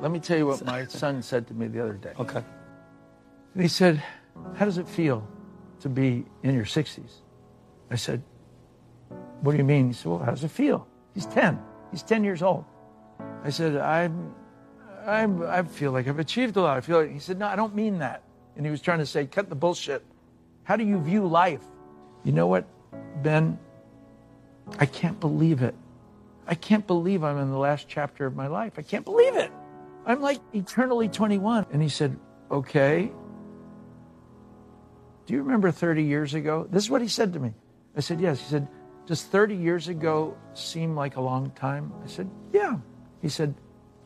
Let me tell you what my son said to me the other day. Okay. And he said, How does it feel to be in your 60s? I said, What do you mean? He said, Well, how does it feel? He's 10. He's 10 years old. I said, I'm, I'm, I feel like I've achieved a lot. I feel like, he said, No, I don't mean that. And he was trying to say, Cut the bullshit. How do you view life? You know what, Ben? I can't believe it. I can't believe I'm in the last chapter of my life. I can't believe it. I'm like eternally 21. And he said, Okay. Do you remember 30 years ago? This is what he said to me. I said, Yes. He said, Does 30 years ago seem like a long time? I said, Yeah. He said,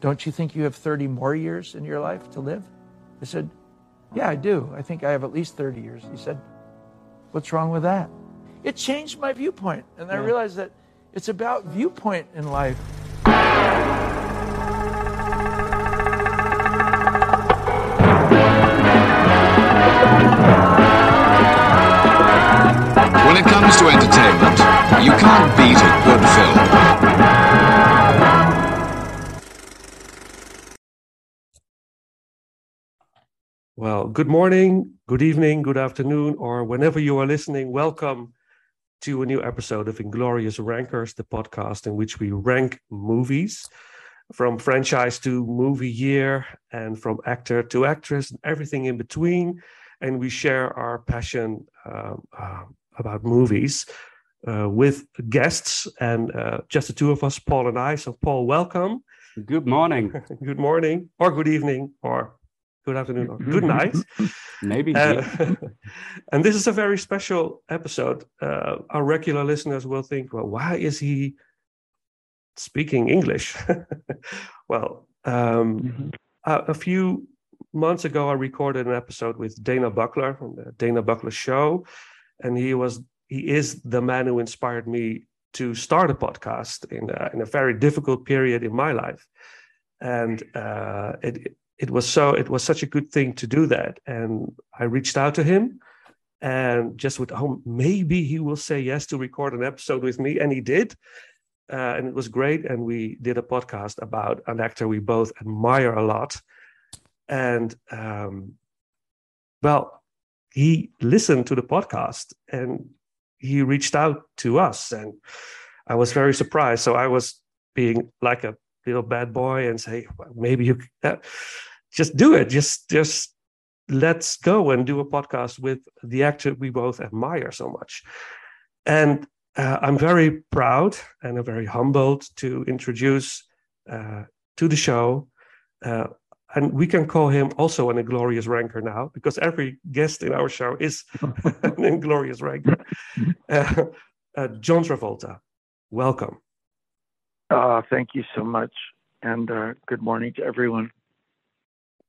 Don't you think you have 30 more years in your life to live? I said, Yeah, I do. I think I have at least 30 years. He said, What's wrong with that? It changed my viewpoint. And I realized that it's about viewpoint in life. Comes to entertainment, you can't beat a good film. Well, good morning, good evening, good afternoon, or whenever you are listening, welcome to a new episode of Inglorious Rankers, the podcast in which we rank movies from franchise to movie year and from actor to actress and everything in between. And we share our passion uh, about movies uh, with guests and uh, just the two of us, Paul and I. So, Paul, welcome. Good morning. good morning, or good evening, or good afternoon, or good night. Maybe. Uh, and this is a very special episode. Uh, our regular listeners will think, well, why is he speaking English? well, um, a, a few months ago, I recorded an episode with Dana Buckler from the Dana Buckler Show, and he was he is the man who inspired me to start a podcast in a, in a very difficult period in my life, and uh, it it was so it was such a good thing to do that. And i reached out to him and just with oh maybe he will say yes to record an episode with me. And he did. Uh, and it was great. And we did a podcast about an actor we both admire a lot. And um, well he listened to the podcast and he reached out to us. And i was very surprised. So i was being like a little bad boy and say well, maybe you uh, just do it. Just just let's go and do a podcast with the actor we both admire so much. And uh, i'm very proud and i'm very humbled to introduce uh, to the show uh, and we can call him also an inglorious ranker now because every guest in our show is an inglorious ranker uh, uh, john travolta welcome Uh, thank you so much. And uh, good morning to everyone.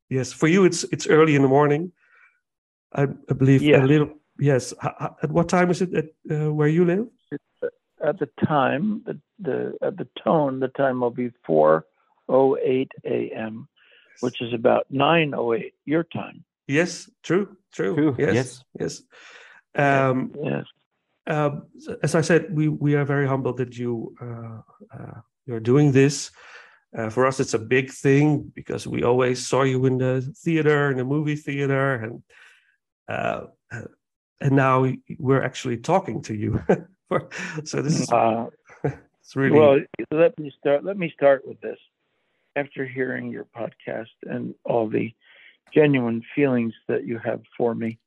Yes, for you it's it's early in the morning. I, I believe Yeah. a little. Yes. H- h- At what time is it at uh, where you live? At the time, the, the at the tone, the time will be 4:08 a.m., which is about 9:08 your time. Yes. True. True. True, Yes. yes. Yes. Um, Yes. um, as I said, we we are very humbled that you uh, uh, you're doing this. Uh, for us, it's a big thing because we always saw you in the theater, in the movie theater, and uh, uh, and now we're actually talking to you. so this is Uh, it's really well, let me start. Let me start with this. After hearing your podcast and all the genuine feelings that you have for me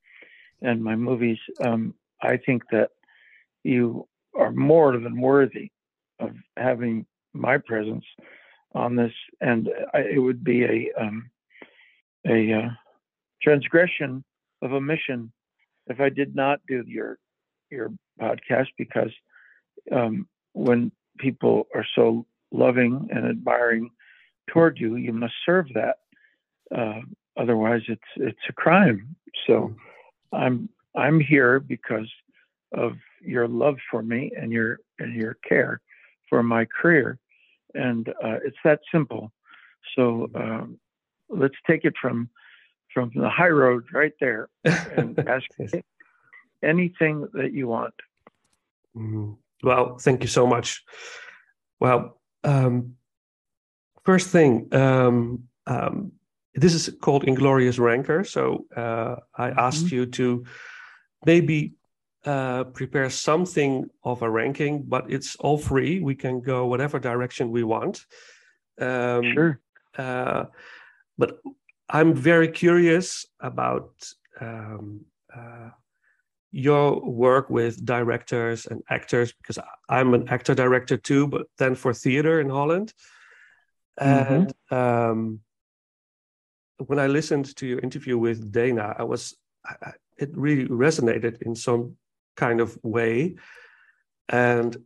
and my movies, um, I think that you are more than worthy of having my presence on this, and I, it would be a um, a uh, transgression of a mission if I did not do your your podcast because um, when people are so loving and admiring toward you, you must serve that. Uh, otherwise, it's it's a crime. So I'm I'm here because of your love for me and your and your care for my career, and uh, it's that simple. So um, let's take it from from the high road right there and ask anything that you want. Mhm. Well, thank you so much. Well, um, first thing, um, um, this is called Inglorious Rankers. So uh, I asked Mm-hmm. you to maybe uh, prepare something of a ranking, but it's all free. We can go whatever direction we want. Um, Sure. uh, but I'm very curious about um, uh, your work with directors and actors because I'm an actor director too, but then for theater in Holland. And um, when I listened to your interview with Dana, I was I, it really resonated in some kind of way, and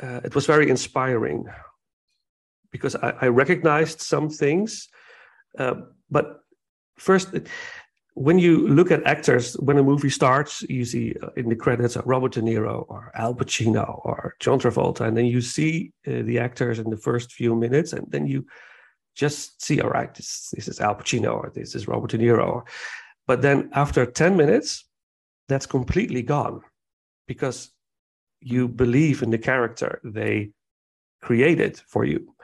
uh, it was very inspiring because I, I recognized some things, uh, but first. When you look at actors, when a movie starts, you see uh, in the credits uh, Robert De Niro or Al Pacino or John Travolta, and then you see uh, the actors in the first few minutes, and then you just see, all right, this, this is Al Pacino or this is Robert De Niro. But then after 10 minutes, that's completely gone because you believe in the character they created for you.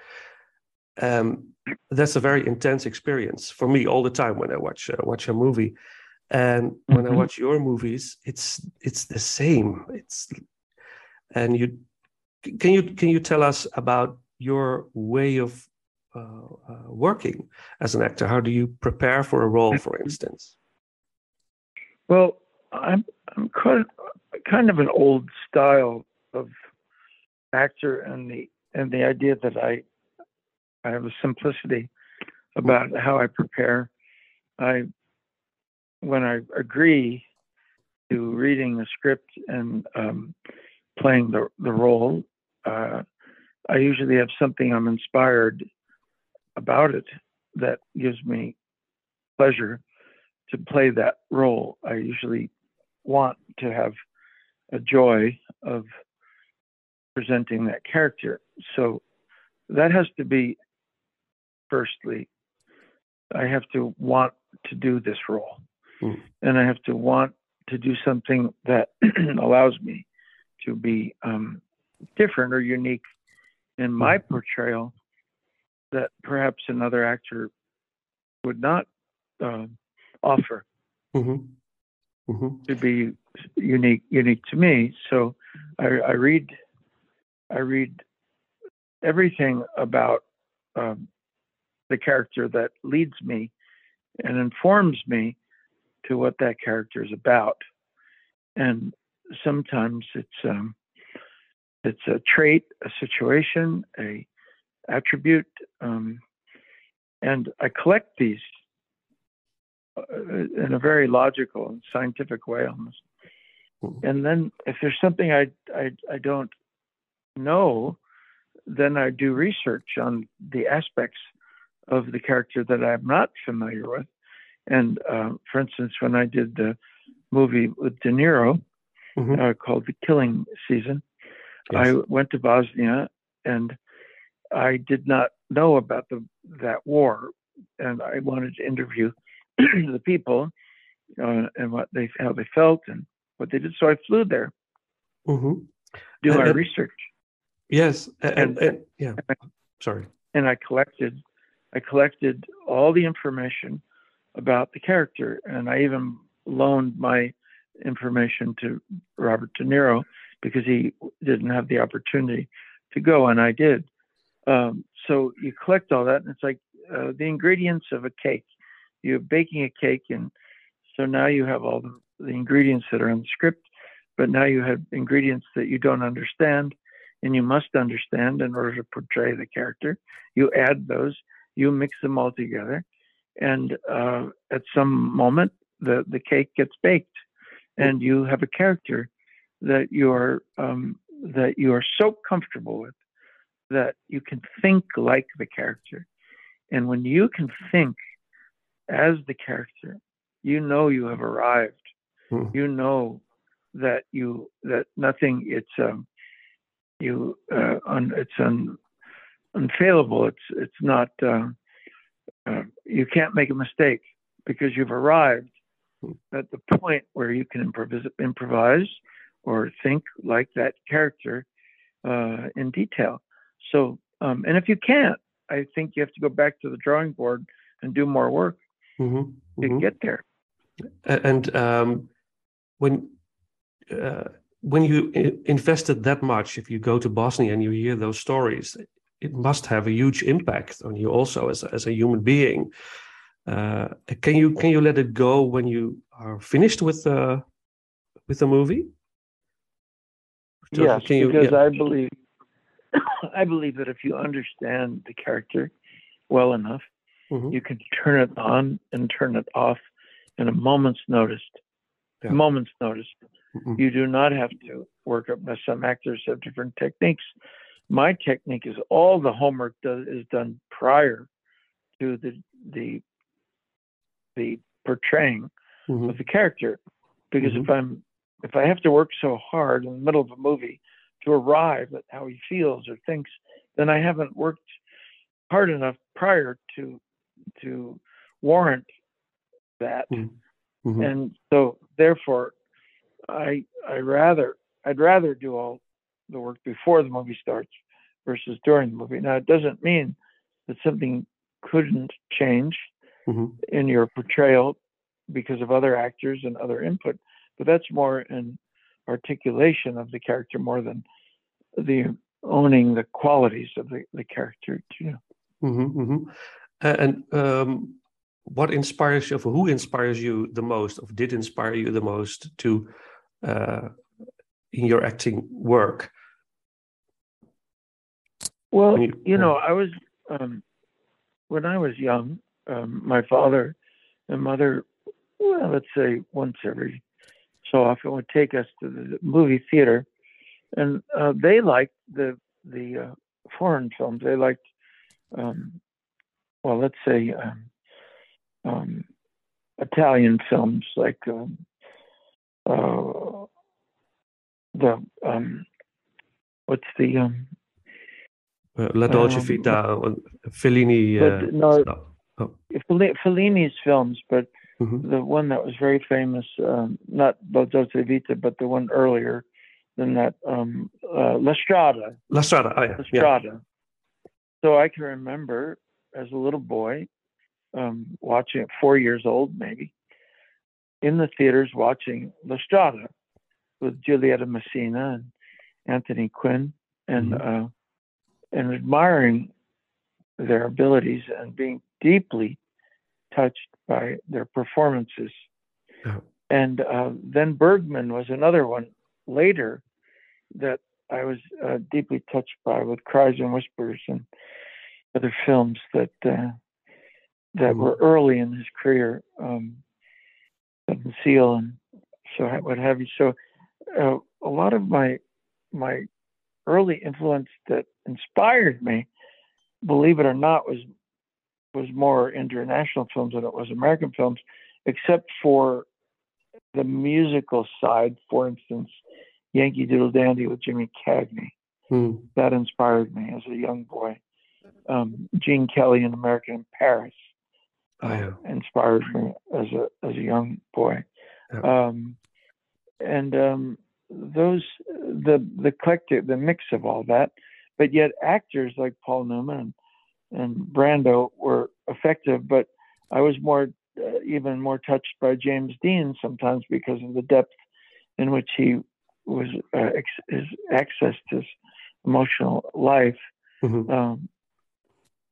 Um, that's a very intense experience for me all the time when I watch uh, watch a movie. And when I Mhm. watch your movies, it's it's the same. It's and you can you can you tell us about your way of uh, uh, working as an actor? How do you prepare for a role, for instance? Well, I'm I'm kind kind of an old style of actor, and the and the idea that I I have a simplicity about how I prepare. I when I agree to reading the script and um, playing the the role, uh, I usually have something I'm inspired about it that gives me pleasure to play that role. I usually want to have a joy of presenting that character. So that has to be, firstly, I have to want to do this role. Mm. And I have to want to do something that allows me to be um, different or unique in my portrayal that perhaps another actor would not uh, offer hmm hmm to be unique unique to me. So I, I read I read everything about um, the character that leads me and informs me to what that character is about. And sometimes it's um, it's a trait, a situation, a attribute, um, and I collect these uh, in a very logical and scientific way almost. Mhm. And then if there's something I, I I don't know, then I do research on the aspects of the character that I'm not familiar with. And uh, for instance, when I did the movie with De Niro Mhm. uh, called The Killing Season, Yes. I went to Bosnia and I did not know about the that war, and I wanted to interview the people uh, and what they how they felt and what they did. So I flew there, hmm do And- my research, Yes, and, And- and, yeah. Sorry. and I collected I collected all the information about the character, and I even loaned my information to Robert De Niro because he didn't have the opportunity to go, and I did. Um, so you collect all that, and it's like uh, the ingredients of a cake. You're baking a cake, and so now you have all the, the ingredients that are in the script, but now you have ingredients that you don't understand, and you must understand in order to portray the character. You add those, you mix them all together, and uh, at some moment, the the cake gets baked, and you have a character that you're um, that you are so comfortable with that you can think like the character. And when you can think as the character, you know you have arrived. Mhm. You know that you that nothing it's um you uh, un, it's un, unfailable. It's it's not uh, uh, you can't make a mistake because you've arrived at the point where you can improvise, improvise or think like that character uh, in detail. So, um, and if you can't, I think you have to go back to the drawing board and do more work Mhm, to mhm. get there. And um, when uh, when you invested that much, if you go to Bosnia and you hear those stories, it must have a huge impact on you also as a, as a human being. Uh, can you can you let it go when you are finished with the with the movie? So yes, you- because yeah. I believe I believe that if you understand the character well enough, Mhm. you can turn it on and turn it off in a moment's notice. Yeah. Moment's notice. Mhm. You do not have to work up. Some actors have different techniques. My technique is all the homework does, is done prior to the the the portraying Mhm. of the character because if i'm if i have to work so hard in the middle of a movie to arrive at how he feels or thinks then i haven't worked hard enough prior to to warrant that Mhm. Mhm. and so therefore i i rather i'd rather do all the work before the movie starts versus during the movie now it doesn't mean that something couldn't change Mhm. in your portrayal because of other actors and other input, but that's more an articulation of the character more than the owning the qualities of the, the character. You know. Mhm, mhm. And um, what inspires you, or who inspires you the most, or did inspire you the most to uh, in your acting work? Well, you, you- know, I was um, when I was young. Um, my father and mother, well, let's say once every so often, would take us to the movie theater, and uh, they liked the the uh, foreign films. They liked, um, well, let's say, um, um, Italian films like um, uh, the um, what's the La Dolce Um, Vita, uh, Fellini. but Uh, no. Felli- Fellini's films, but Mhm. the one that was very famous, um, not La Dolce Vita, but the one earlier than that, um, uh, La Strada. La Strada. Oh, yeah. La yeah. Strada. So I can remember as a little boy um, watching it, four years old maybe, in the theaters watching La Strada with Giulietta Masina and Anthony Quinn and Mhm. uh, and admiring their abilities and being deeply touched by their performances. And uh, then Bergman was another one later that I was uh, deeply touched by with Cries and Whispers and other films that uh, that Mhm. were early in his career, um, Seven Seal and so what have you. So uh, a lot of my my early influence that inspired me, believe it or not, was was more international films than it was American films, except for the musical side. For instance, Yankee Doodle Dandy with Jimmy Cagney. Mm. That inspired me as a young boy. Um, Gene Kelly in American in Paris Oh, yeah. inspired me as a as a young boy. Yeah. Um, and um, those the the collective the mix of all that, but yet actors like Paul Newman and, and Brando were effective. But I was more uh, even more touched by James Dean sometimes because of the depth in which he was uh, ex- his accessed his emotional life. Mhm. Um,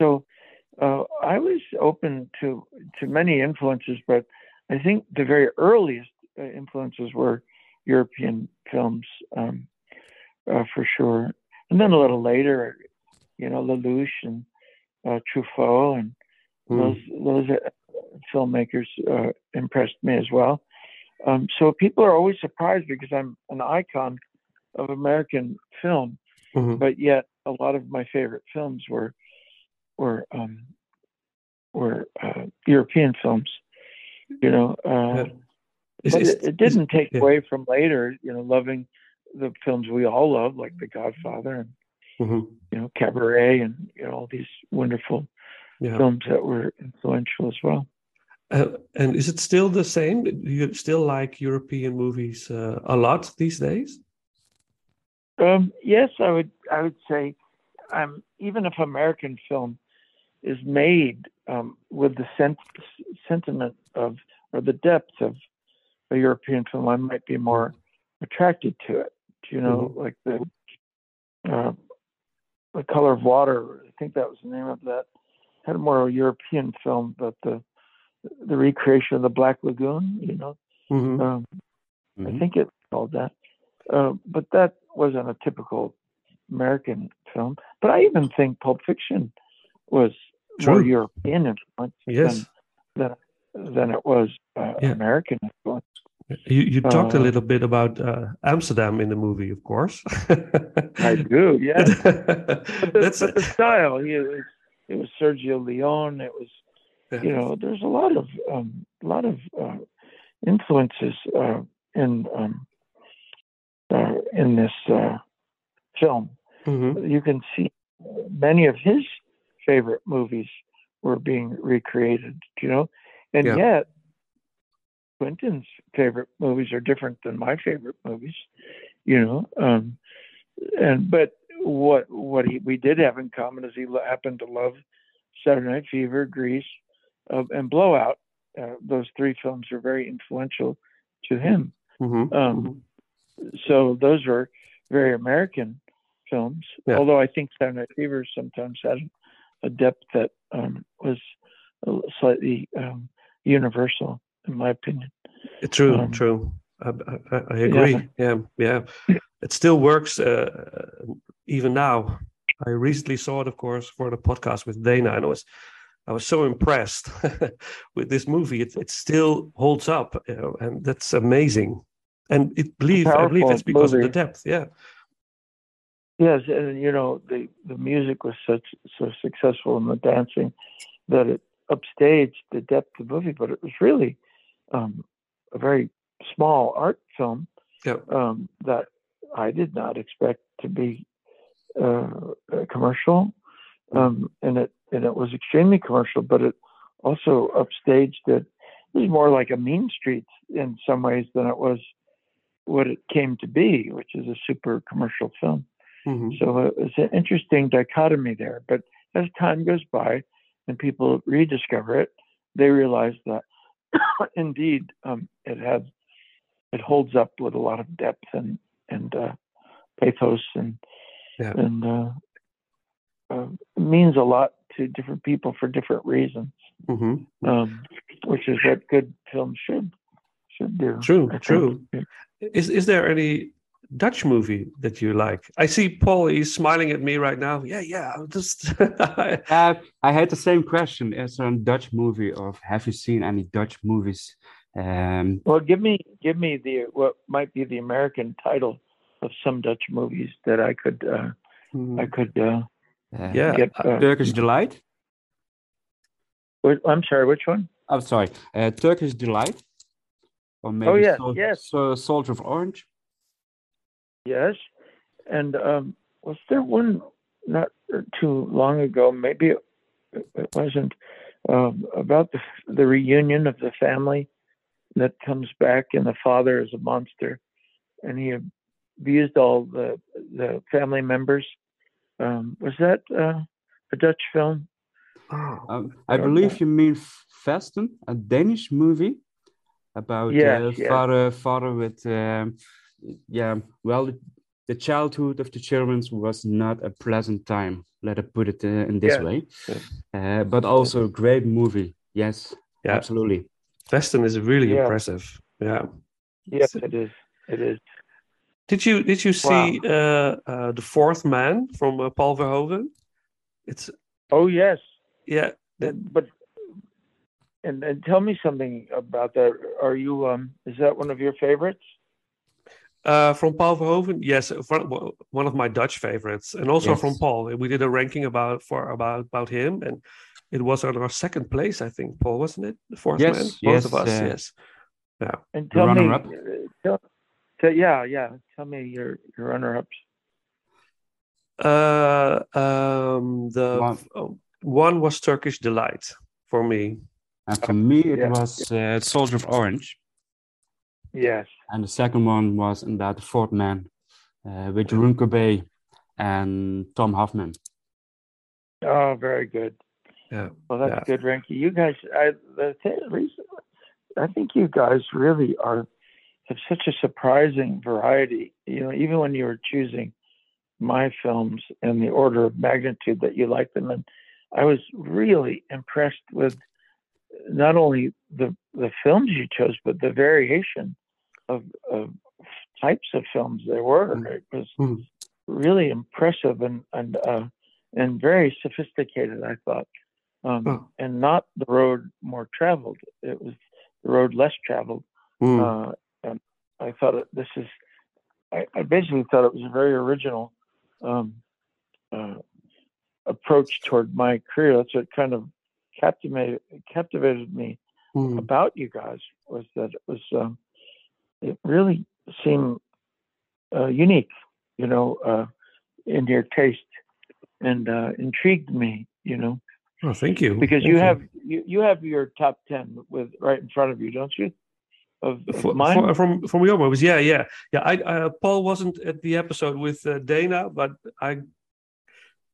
so uh, I was open to to many influences, but I think the very earliest uh, influences were European films um, uh, for sure, and then a little later, you know, Lelouch and uh, Truffaut and Mm. those those uh, filmmakers uh, impressed me as well. Um, so people are always surprised because I'm an icon of American film, Mhm. but yet a lot of my favorite films were were um, were uh, European films. You know, uh, but it, it didn't take yeah. away from later. You know, loving the films we all love, like The Godfather and Mhm. you know Cabaret, and you know all these wonderful Yeah. films that were influential as well. Uh, and is it still the same? Do you still like European movies uh, a lot these days? Um, yes, I would. I would say, um, even if American film is made um, with the sent- sentiment of or the depth of a European film, I might be more attracted to it. You know, Mhm. like the uh, the Color of Water. I think that was the name of that. Had more of a more European film, but the the recreation of the Black Lagoon. You know, Mhm. um, I Mhm. think it's called that. Uh, but that wasn't a typical American film. But I even think Pulp Fiction was more European influence Yes. than, than than it was uh, Yeah. American influence. You you talked a Uh, little bit about uh, Amsterdam in the movie, of course. I do, yeah. The, That's the style, he was, it was Sergio Leone. It was, Yeah. you know, there's a lot of um, lot of uh, influences uh, in um, uh, in this uh, film. Mhm. you can see many of his favorite movies were being recreated, you know, and Yeah. yet Quentin's favorite movies are different than my favorite movies, you know. Um, and but what what he, we did have in common is he happened to love Saturday Night Fever, Grease, uh, and Blowout. Uh, those three films are very influential to him. Mhm. Um, so those were very American films. Yeah. Although I think Saturday Night Fever sometimes had a depth that um, was slightly um, universal, in my opinion. True, Um, true. I, I, I agree. Yeah, yeah. It still works uh, even now. I recently saw it, of course, for the podcast with Dana, and I was, I was so impressed with this movie. It, it still holds up, you know, and that's amazing. And it believe I believe it's because of the depth. Yeah, Yes, and you know the the music was such so successful in the dancing that it upstaged the depth of the movie, but it was really um, a very small art film yeah, um, that I did not expect to be uh, commercial, um, and it and it was extremely commercial, but it also upstaged it. It was more like a Mean Streets in some ways than it was what it came to be, which is a super commercial film. Mhm. So it was an interesting dichotomy there. But as time goes by and people rediscover it, they realize that indeed um, it has it holds up with a lot of depth and and uh, pathos and Yeah. and uh, uh, means a lot to different people for different reasons, Mhm. um, which is what good films should should do. True, I think. true. Is is there any Dutch movie that you like? I see Paul. He's smiling at me right now. Yeah, yeah. I'm Just Uh, I had the same question. Is there a Dutch movie, or have you seen any Dutch movies? Um, Well, give me give me the what might be the American title of some Dutch movies that I could uh, I could. Uh, uh, Yeah. get, uh, Turkish Delight. wh- I'm sorry, which one? I'm sorry, uh, Turkish Delight. Or maybe Oh, yes, Sol- yes. So, Soldier of Orange. Yes, and um, was there one not too long ago? Maybe it, it wasn't um, about the the reunion of the family that comes back, and the father is a monster, and he abused all the the family members. Um, was that uh, a Dutch film? Oh, Um, I I believe you mean Festen, a Danish movie about Yes, uh, yes. father father with um, yeah. Well, the, the childhood of the children was not a pleasant time. Let it put it uh, in this Yes, way. yes. Uh, but also a great movie. Yes, Yeah. absolutely. Festen is really Yeah. impressive. Yeah. Yes, it is. It is. Did you did you see uh, uh, the Fourth Man from uh, Paul Verhoeven? It's Oh yes, yeah. That, but and, and tell me something about that. Are you um? Is that one of your favorites? Uh, from Paul Verhoeven, yes, one one of my Dutch favorites, and also Yes. from Paul. We did a ranking about for about about him, and it was on our second place, I think. Paul, wasn't it? The Fourth Yes, Man. Both of us, uh, yes. And The tell me, runner-up? uh, tell, tell, yeah, yeah. Tell me your your runner-ups. Uh, um, the One. oh, one was Turkish delight for me. And for me, it Yeah. was uh, Soldier of Orange. Yes. And the second one was inderdaad The Fourth Man uh, with Jeroen Krabbé and Thom Hoffman. Oh, very good. Yeah. Well, that's Yeah. good, Ranky. You guys, I the th- I think you guys really are have such a surprising variety. You know, even when you were choosing my films in the order of magnitude that you like them in, I was really impressed with not only the the films you chose, but the variation of, of types of films there were. Mm. It was Mm. really impressive and and uh, and very sophisticated. I thought, um, Oh. and not the road more traveled. It was the road less traveled. Mm. Uh, and I thought it, this is. I, I basically thought it was a very original um, uh, approach toward my career. That's what kind of captivated captivated me Mm. about you guys was that it was um, it really seemed uh, unique, you know, uh, in your taste, and uh, intrigued me, you know, Oh, thank you. because Thank you have you, you have your top ten with right in front of you, don't you? Of, of For, mine, for- from from your movies, yeah, yeah, yeah. I uh, Paul wasn't at the episode with uh, Dana, but I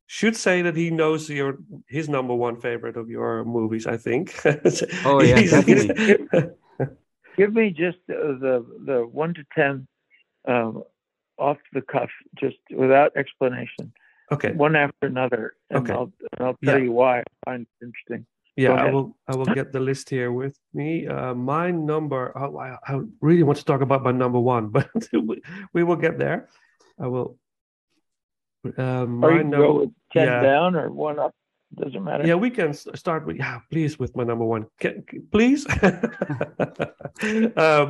should say that he knows your his number one favorite of your movies. I think. Oh, yeah, He's- definitely. Give me just the the one to ten um, off the cuff, just without explanation, okay. one after another, and Okay. I'll and I'll tell Yeah. you why I find it interesting. Yeah, I will. I will get the list here with me. Uh, my number. Oh, I, I really want to talk about my number one, but we, will get there. I will. Or my you number. go with ten yeah. down or one up. Doesn't matter. Yeah, we can start with yeah, please with my number one. Can, please. uh,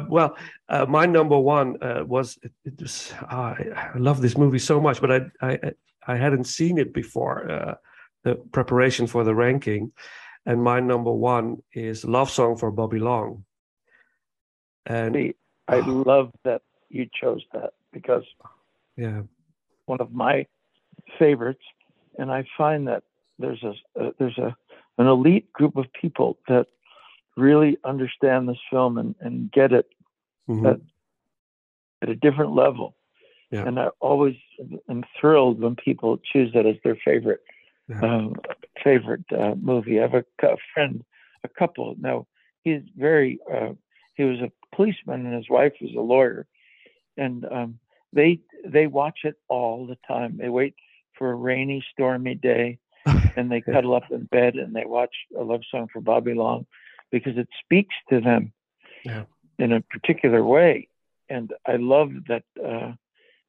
well, uh, my number one uh, was it, it was ah, I, love this movie so much, but I I I hadn't seen it before uh, the preparation for the ranking, and my number one is Love Song for Bobby Long. And See, I love that you chose that because yeah, one of my favorites, and I find that there's a uh, there's a an elite group of people that really understand this film and, and get it mhm, That- at a different level. Yeah. And I always am thrilled when people choose that as their favorite Yeah. um, favorite uh, movie. I have a, cou- friend, a couple. Now he's very uh, he was a policeman and his wife was a lawyer, and um, they they watch it all the time. They wait for a rainy, stormy day and they cuddle up in bed and they watch a love song for Bobby Long because it speaks to them Yeah. in a particular way. And I love that uh,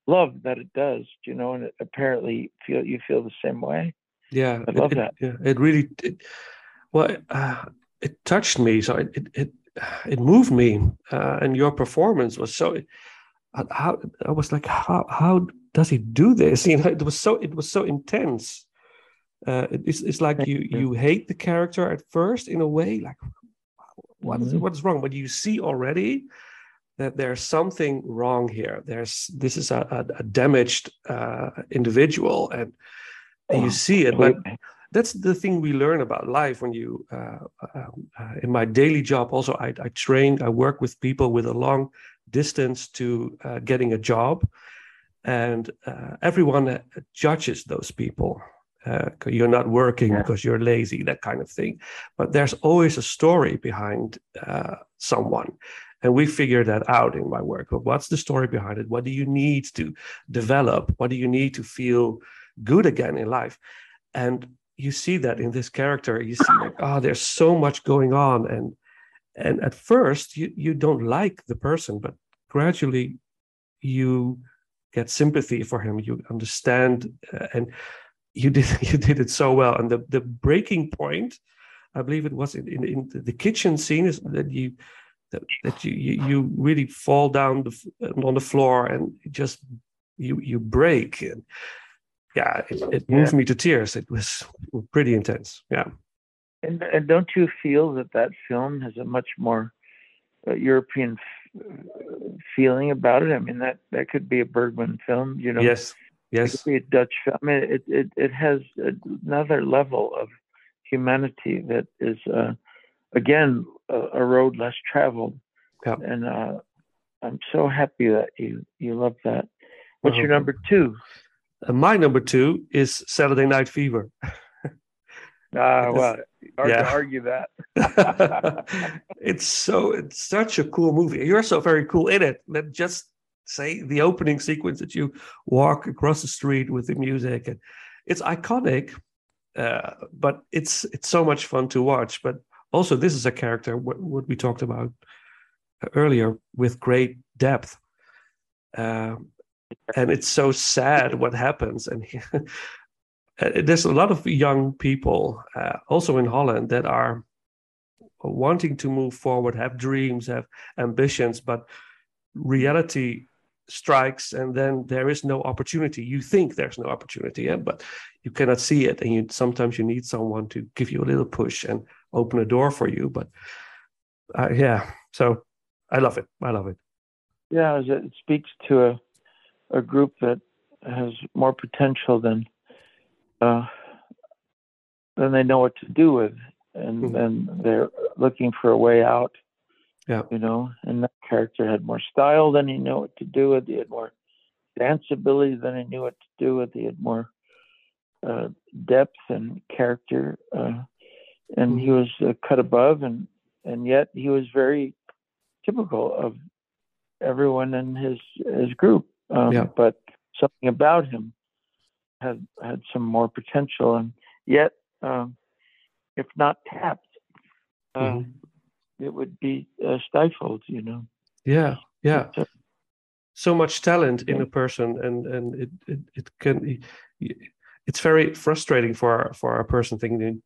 love that it does, you know, and it apparently feel you feel the same way. Yeah, I love it, that. Yeah, it really, it, well, uh, it touched me. So it it it, it moved me, uh, and your performance was so. uh, How I was like, how how does he do this? You know, it was so it was so intense. Uh, it's it's like you you. hate the character at first in a way, like what is Mhm. what is wrong? But you see already that there's something wrong here. There's this is a, a, a damaged uh, individual, and, and you Oh, see it. But that's the thing we learn about life when you uh, um, uh, in my daily job also I, I train i work with people with a long distance to uh, getting a job and uh, everyone judges those people uh, you're not working Yeah. because you're lazy that kind of thing. But there's always a story behind uh, someone. And we figure that out in my work. But what's the story behind it? What do you need to develop? What do you need to feel good again in life? And you see that in this character you see like oh there's so much going on. And and at first you you don't like the person but gradually you get sympathy for him. You understand uh, and you did you did it so well and the the breaking point i believe it was in in, in the kitchen scene is that you that, that you, you you really fall down the, on the floor and just you you break and yeah it, it Yeah. moved me to tears it was pretty intense yeah And, and don't you feel that that film has a much more uh, European f- feeling about it? I mean, that, that could be a Bergman film, you know. yes It yes could be a Dutch film. I mean, it, it, it has another level of humanity that is, uh, again, a, a road less traveled. Yeah. And uh, I'm so happy that you, you love that. What's your Uh-huh. number two? Uh, my number two is Saturday Night Fever. Ah, It is- well, hard yeah. to argue that. it's so it's such a cool movie. You're so very cool in it. Let just say the opening sequence that you walk across the street with the music and it's iconic. Uh, but it's it's so much fun to watch. But also, this is a character what, what we talked about earlier with great depth. Um, and it's so sad what happens. And he, there's a lot of young people, uh, also in Holland, that are wanting to move forward, have dreams, have ambitions, but reality strikes and then there is no opportunity you think there's no opportunity yeah? but you cannot see it and you sometimes you need someone to give you a little push and open a door for you but uh, yeah so i love it i love it Yeah, it speaks to a a group that has more potential than uh, than they know what to do with, and Mhm. and they're looking for a way out. Yeah. you know, and that character had more style than he knew what to do with. He had more danceability than he knew what to do with. He had more uh, depth and character, uh, and he was uh, cut above, and and yet he was very typical of everyone in his his group. Um, Yeah. But something about him had had some more potential, and yet, um, if not tapped, uh, Mhm. It would be uh, stifled. You know. yeah yeah So- so much talent in a person and and it it, it can it's very frustrating for for a person thinking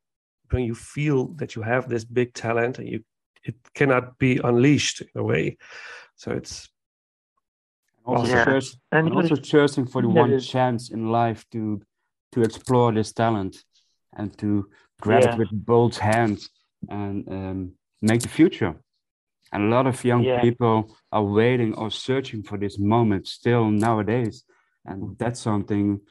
when you feel that you have this big talent and you it cannot be unleashed in a way so it's Also, Yeah. search- And and also searching for the Yeah, one it is. chance in life to to explore this talent and to grab Yeah. it with both hands and um, make the future. And a lot of young Yeah. people are waiting or searching for this moment still nowadays, and that's something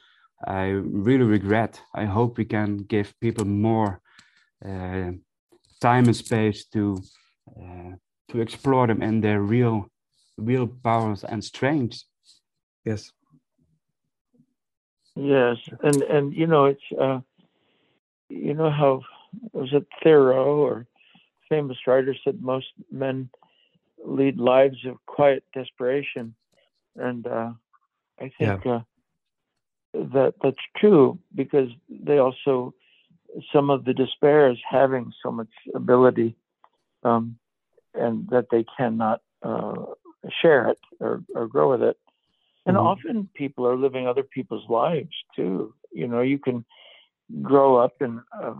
I really regret. I hope we can give people more uh, time and space to uh, to explore them and their real real powers and strengths. yes Yes, and and you know it's uh, you know how was it Thoreau or famous writer said most men lead lives of quiet desperation, and uh, I think uh, that that's true because they also some of the despair is having so much ability, um, and that they cannot uh, share it or, or grow with it. And Mhm. often people are living other people's lives too. You know, you can grow up in a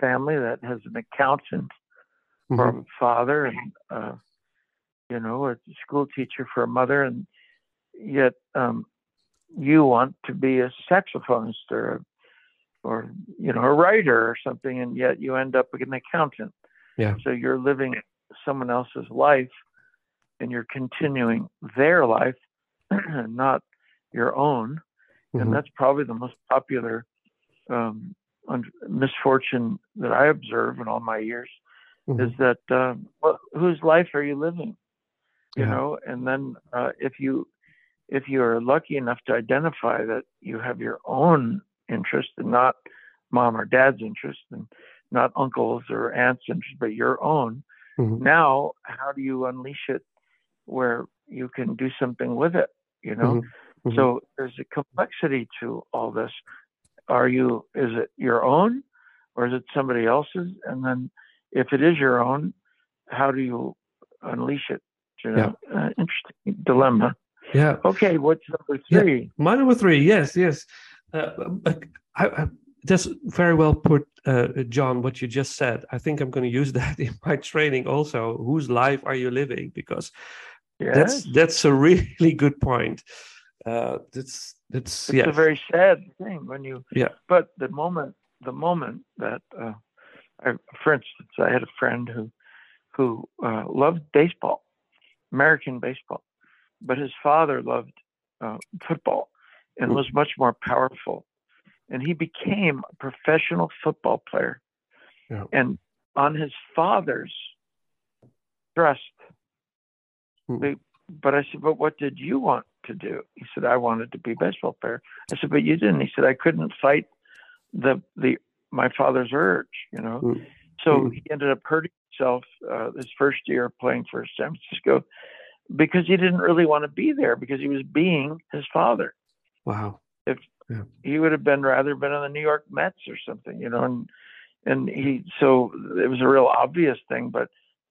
family that has an accountant for Mhm. a father and, uh, you know, a school teacher for a mother, and yet um, you want to be a saxophonist or, or you know, a writer or something, and yet you end up with an accountant. Yeah. So you're living someone else's life, and you're continuing their life, not your own Mhm. and that's probably the most popular um, misfortune that I observe in all my years Mhm. is that um, well, whose life are you living? You Yeah. know, and then uh, if you if you are lucky enough to identify that you have your own interest and not mom or dad's interest and not uncles or aunts' interest, but your own. Mhm. Now, how do you unleash it where you can do something with it? You know, Mhm. Mhm. so there's a complexity to all this. Are you, is it your own or is it somebody else's? And then if it is your own, how do you unleash it? You know, uh, interesting dilemma. yeah Okay, what's number Yeah. three? My number three, yes, yes. Uh, uh, I, I, that's very well put, uh, John. What you just said. I think I'm going to use that in my training also. Whose life are you living? Because Yes. that's that's a really good point. Uh, that's that's it's yes. a very sad thing when you Yeah. but the moment the moment that uh for instance i had a friend who who uh, loved baseball american baseball but his father loved uh, football and Mm. was much more powerful and he became a professional football player Yeah. and on his father's trust Mm. they, but i said but what did you want to do he said i wanted to be a baseball player I said, but you didn't. He said, I couldn't fight the the my father's urge, you know. Mm. So Mm. he ended up hurting himself uh, his first year playing for San Francisco because he didn't really want to be there because he was being his father. Wow. If he would have been rather been on the New York Mets or something, you know, and and he so it was a real obvious thing, but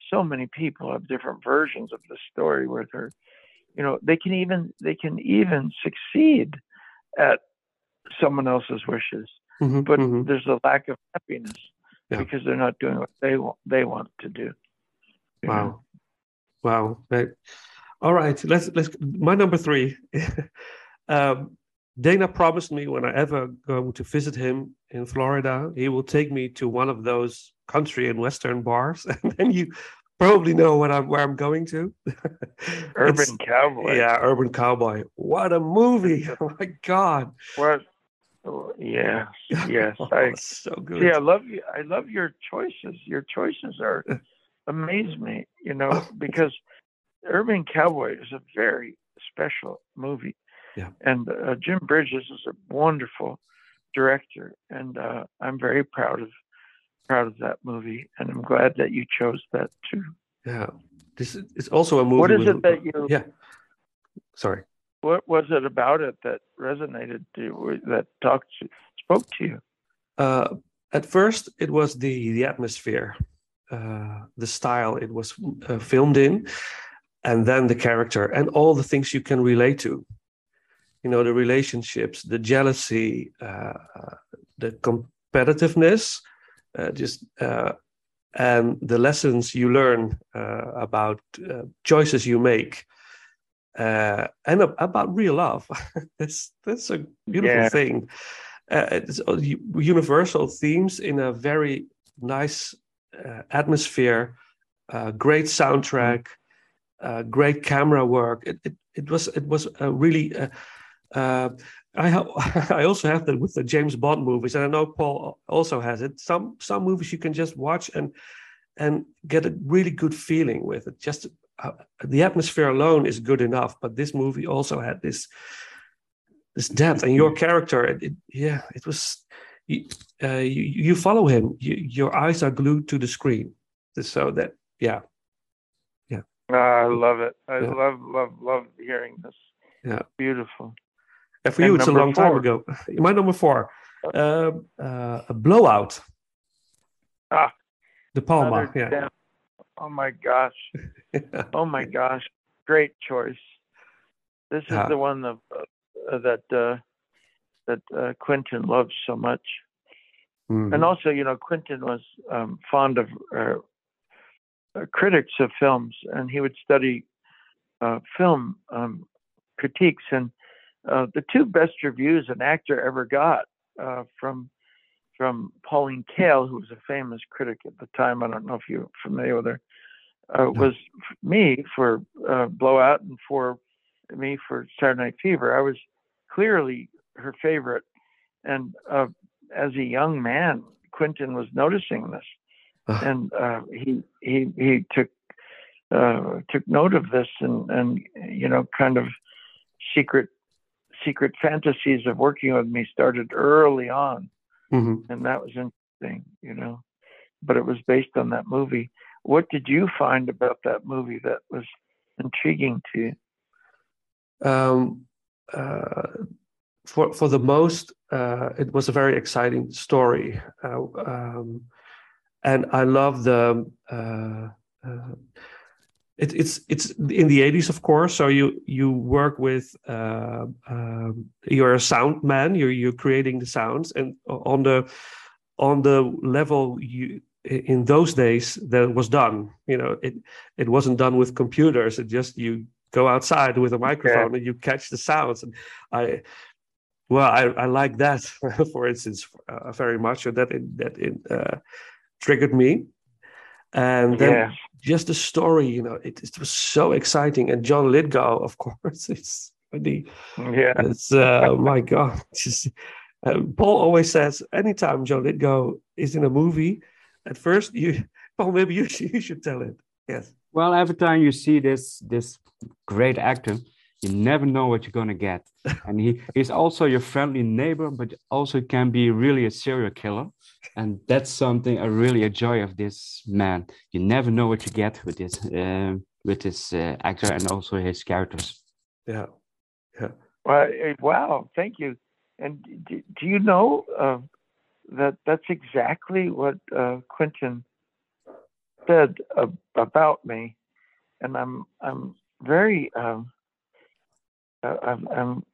so many people have different versions of the story where they're you know, they can even they can even succeed at someone else's wishes, Mhm, but mhm. there's a lack of happiness Yeah. because they're not doing what they want they want to do. you know? Wow. Wow. Right. All right. Let's let's my number three. um, Dana promised me when I ever go to visit him in Florida, he will take me to one of those country and western bars, and then you probably know what I'm where I'm going to. Urban Cowboy. yeah, Urban Cowboy. What a movie! Oh my god! What? Oh, Yes, yes. Oh, I it's so good. see. I love you. I love your choices. Your choices are amaze me. You know, because Urban Cowboy is a very special movie. Yeah. And uh, Jim Bridges is a wonderful director, and uh, I'm very proud of proud of that movie, and I'm glad that you chose that too. Yeah, this is it's also a movie. What is with- it that you? Yeah. Sorry. What was it about it that resonated to you, that talked to, spoke to you? Uh, at first, it was the the atmosphere, uh, the style it was uh, filmed in, and then the character and all the things you can relate to. You know, the relationships, the jealousy, uh, the competitiveness, uh, just uh, and the lessons you learn about choices you make. Uh, and about real love. that's that's a beautiful Yeah. thing uh, it's universal themes in a very nice uh, atmosphere, uh, great soundtrack, uh, great camera work. It, it, it was it was really. Uh, uh, I ha- I also have that with the James Bond movies, and I know Paul also has it. Some some movies you can just watch and and get a really good feeling with it. Just uh, the atmosphere alone is good enough, but this movie also had this this depth and your character it, it- yeah it was you, uh, you you follow him you, your eyes are glued to the screen so that yeah Ah, I love it. I Yeah. love, love, love hearing this. Yeah. Beautiful. and for And you it's a long time ago my number four um, uh, a blowout Ah, De Palma yeah Oh my gosh. Oh my gosh. Great choice. This is the one that uh, that uh, that uh, Quentin loves so much. Mhm. And also, you know, Quentin was um, fond of uh, uh, critics of films, and he would study uh, film um, critiques. And uh, the two best reviews an actor ever got uh, from from Pauline Kael, who was a famous critic at the time. I don't know if you're familiar with her. Uh, Was me for uh, Blowout and for me for Saturday Night Fever. I was clearly her favorite, and uh, as a young man, Quentin was noticing this, and uh, he he he took uh, took note of this, and and you know, kind of secret secret fantasies of working with me started early on, Mhm. and that was interesting, you know. But it was based on that movie. What did you find about that movie that was intriguing to you? um, uh, for for the most, uh, it was a very exciting story, uh, um, and I love the. Uh, uh, it, it's it's in the 80s, of course. So you you work with uh, um, you're a sound man. You're you're creating the sounds, and on the on the level you in those days that was done. You know, it it wasn't done with computers. It just you go outside with a microphone and you catch the sounds. And I, well, I, I like that, for instance, uh, very much. So that it, that it uh, triggered me. And then Yeah. just the story, you know, it, it was so exciting. And John Lithgow, of course, it's the Yeah. it's uh, my God. Just, uh, Paul always says, anytime John Lithgow is in a movie, at first you, Paul, maybe you should, you should tell it. Yes. Well, every time you see this this great actor, You never know what you're gonna get. and he, he's also your friendly neighbor, but also can be really a serial killer. And that's something I really enjoy of this man. You never know what you get with this uh, with this uh, actor and also his characters. Yeah, yeah. Well, eh, wow, thank you. And do, do you know uh, that that's exactly what uh, Quentin said about me, and I'm I'm very um, uh, I'm, I'm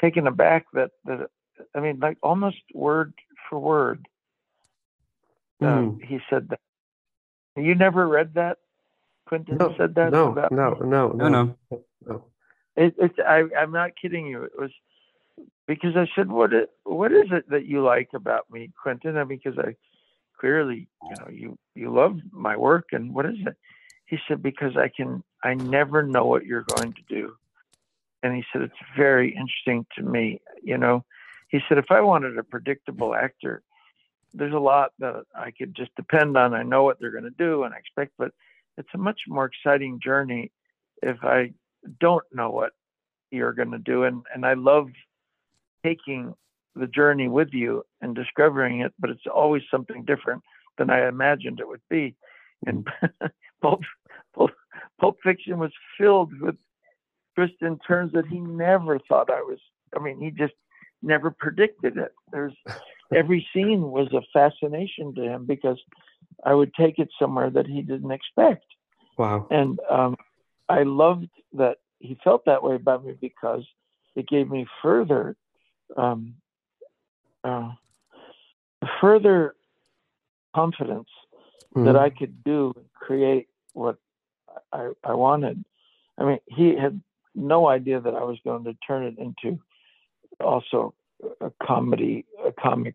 taken aback that that I mean like almost word for word. Mm. he said that. You never read that? Quentin no, said that. No, no, no, no, no, no, no. It, it's I, I'm not kidding you. It was because I said, "What what is it that you like about me, Quentin?" I mean, because I clearly, you know, you you love my work, and what is it? He said, "Because I can, I never know what you're going to do," and he said, "It's very interesting to me." You know, he said, "If I wanted a predictable actor, there's a lot that I could just depend on. I know what they're going to do and I expect, but it's a much more exciting journey if I don't know what you're going to do. And, and I love taking the journey with you and discovering it, but it's always something different than I imagined it would be. And Pulp, Pulp, Pulp Fiction was filled with twists and turns that he never thought I was. I mean, he just never predicted it. There's every scene was a fascination to him because I would take it somewhere that he didn't expect. Wow. And um, I loved that he felt that way about me because it gave me further um, uh, further confidence mm-hmm. that I could do and create what I, I wanted. I mean, he had no idea that I was going to turn it into also a comedy, a comic,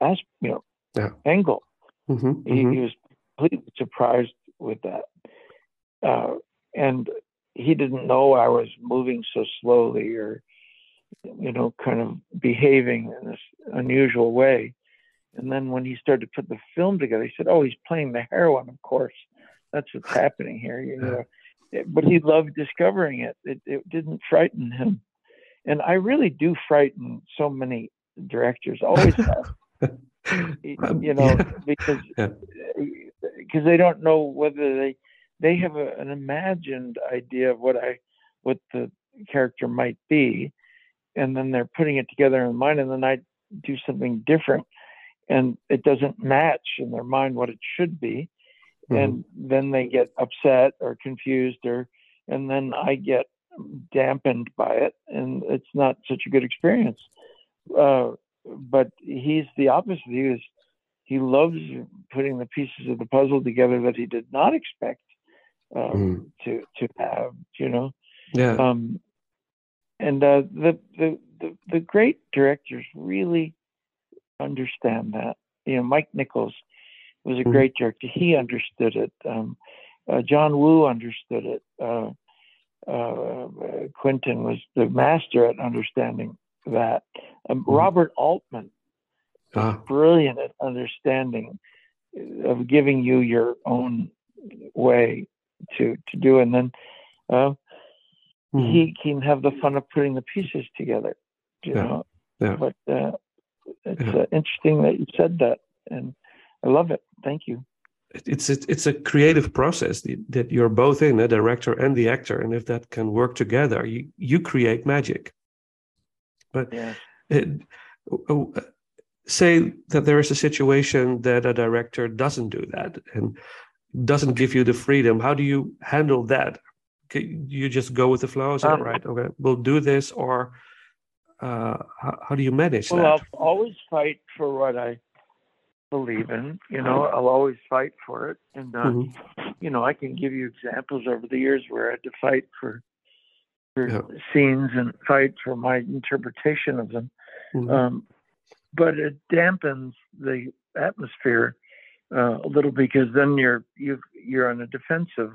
as you know, yeah. angle. Mm-hmm, he, mm-hmm. he, was completely surprised with that, uh, and he didn't know I was moving so slowly or, you know, kind of behaving in this unusual way. And then when he started to put the film together, he said, "Oh, he's playing the heroine, of course. That's what's happening here." You know, but he loved discovering it. It, it didn't frighten him. And I really do frighten so many directors. Always have, um, you know, because because eh, they don't know whether they they have a, an imagined idea of what I what the character might be, and then they're putting it together in mind, and then I do something different, and it doesn't match in their mind what it should be, mm-hmm. and then they get upset or confused or and then I get dampened by it, and it's not such a good experience. Uh, but he's the opposite. He is he loves putting the pieces of the puzzle together that he did not expect um, mm. to to have. You know. Yeah. Um, and uh, the, the the the great directors really understand that. You know, Mike Nichols was a mm. great director. He understood it. Um, uh, John Woo understood it. Uh, uh, Quentin was the master at understanding that. Um, mm-hmm. Robert Altman was uh brilliant at understanding of giving you your own way to to do, and then uh, mm-hmm. he can have the fun of putting the pieces together. You yeah. know, yeah. but uh, it's yeah. Uh, interesting that you said that, and I love it. Thank you it's a, it's a creative process that you're both in, a director and the actor, and if that can work together, you you create magic. But yeah. it, oh, say that there is a situation that a director doesn't do that and doesn't give you the freedom. How do you handle that? You just go with the flow. Is um, right? Okay, we'll do this, or uh, how, how do you manage well, that? I'll always fight for what I believe in. You know, I'll always fight for it. And, uh, mm-hmm. you know, I can give you examples over the years where I had to fight for, for yeah. scenes and fight for my interpretation of them. Mm-hmm. Um, but it dampens the atmosphere uh, a little because then you're you you're on a defensive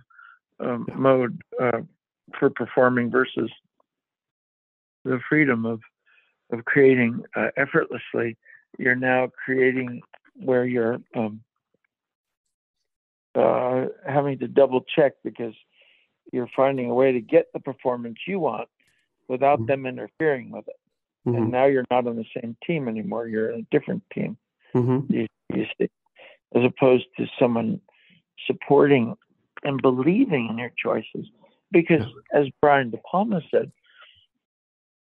um, yeah. mode uh, for performing versus the freedom of of creating uh, effortlessly. You're now creating where you're um, uh, having to double check because you're finding a way to get the performance you want, without Mhm. them interfering with it. Mhm. And now you're not on the same team anymore. You're in a different team. Mhm. You, you see, as opposed to someone supporting and believing in your choices. Because as Brian De Palma said,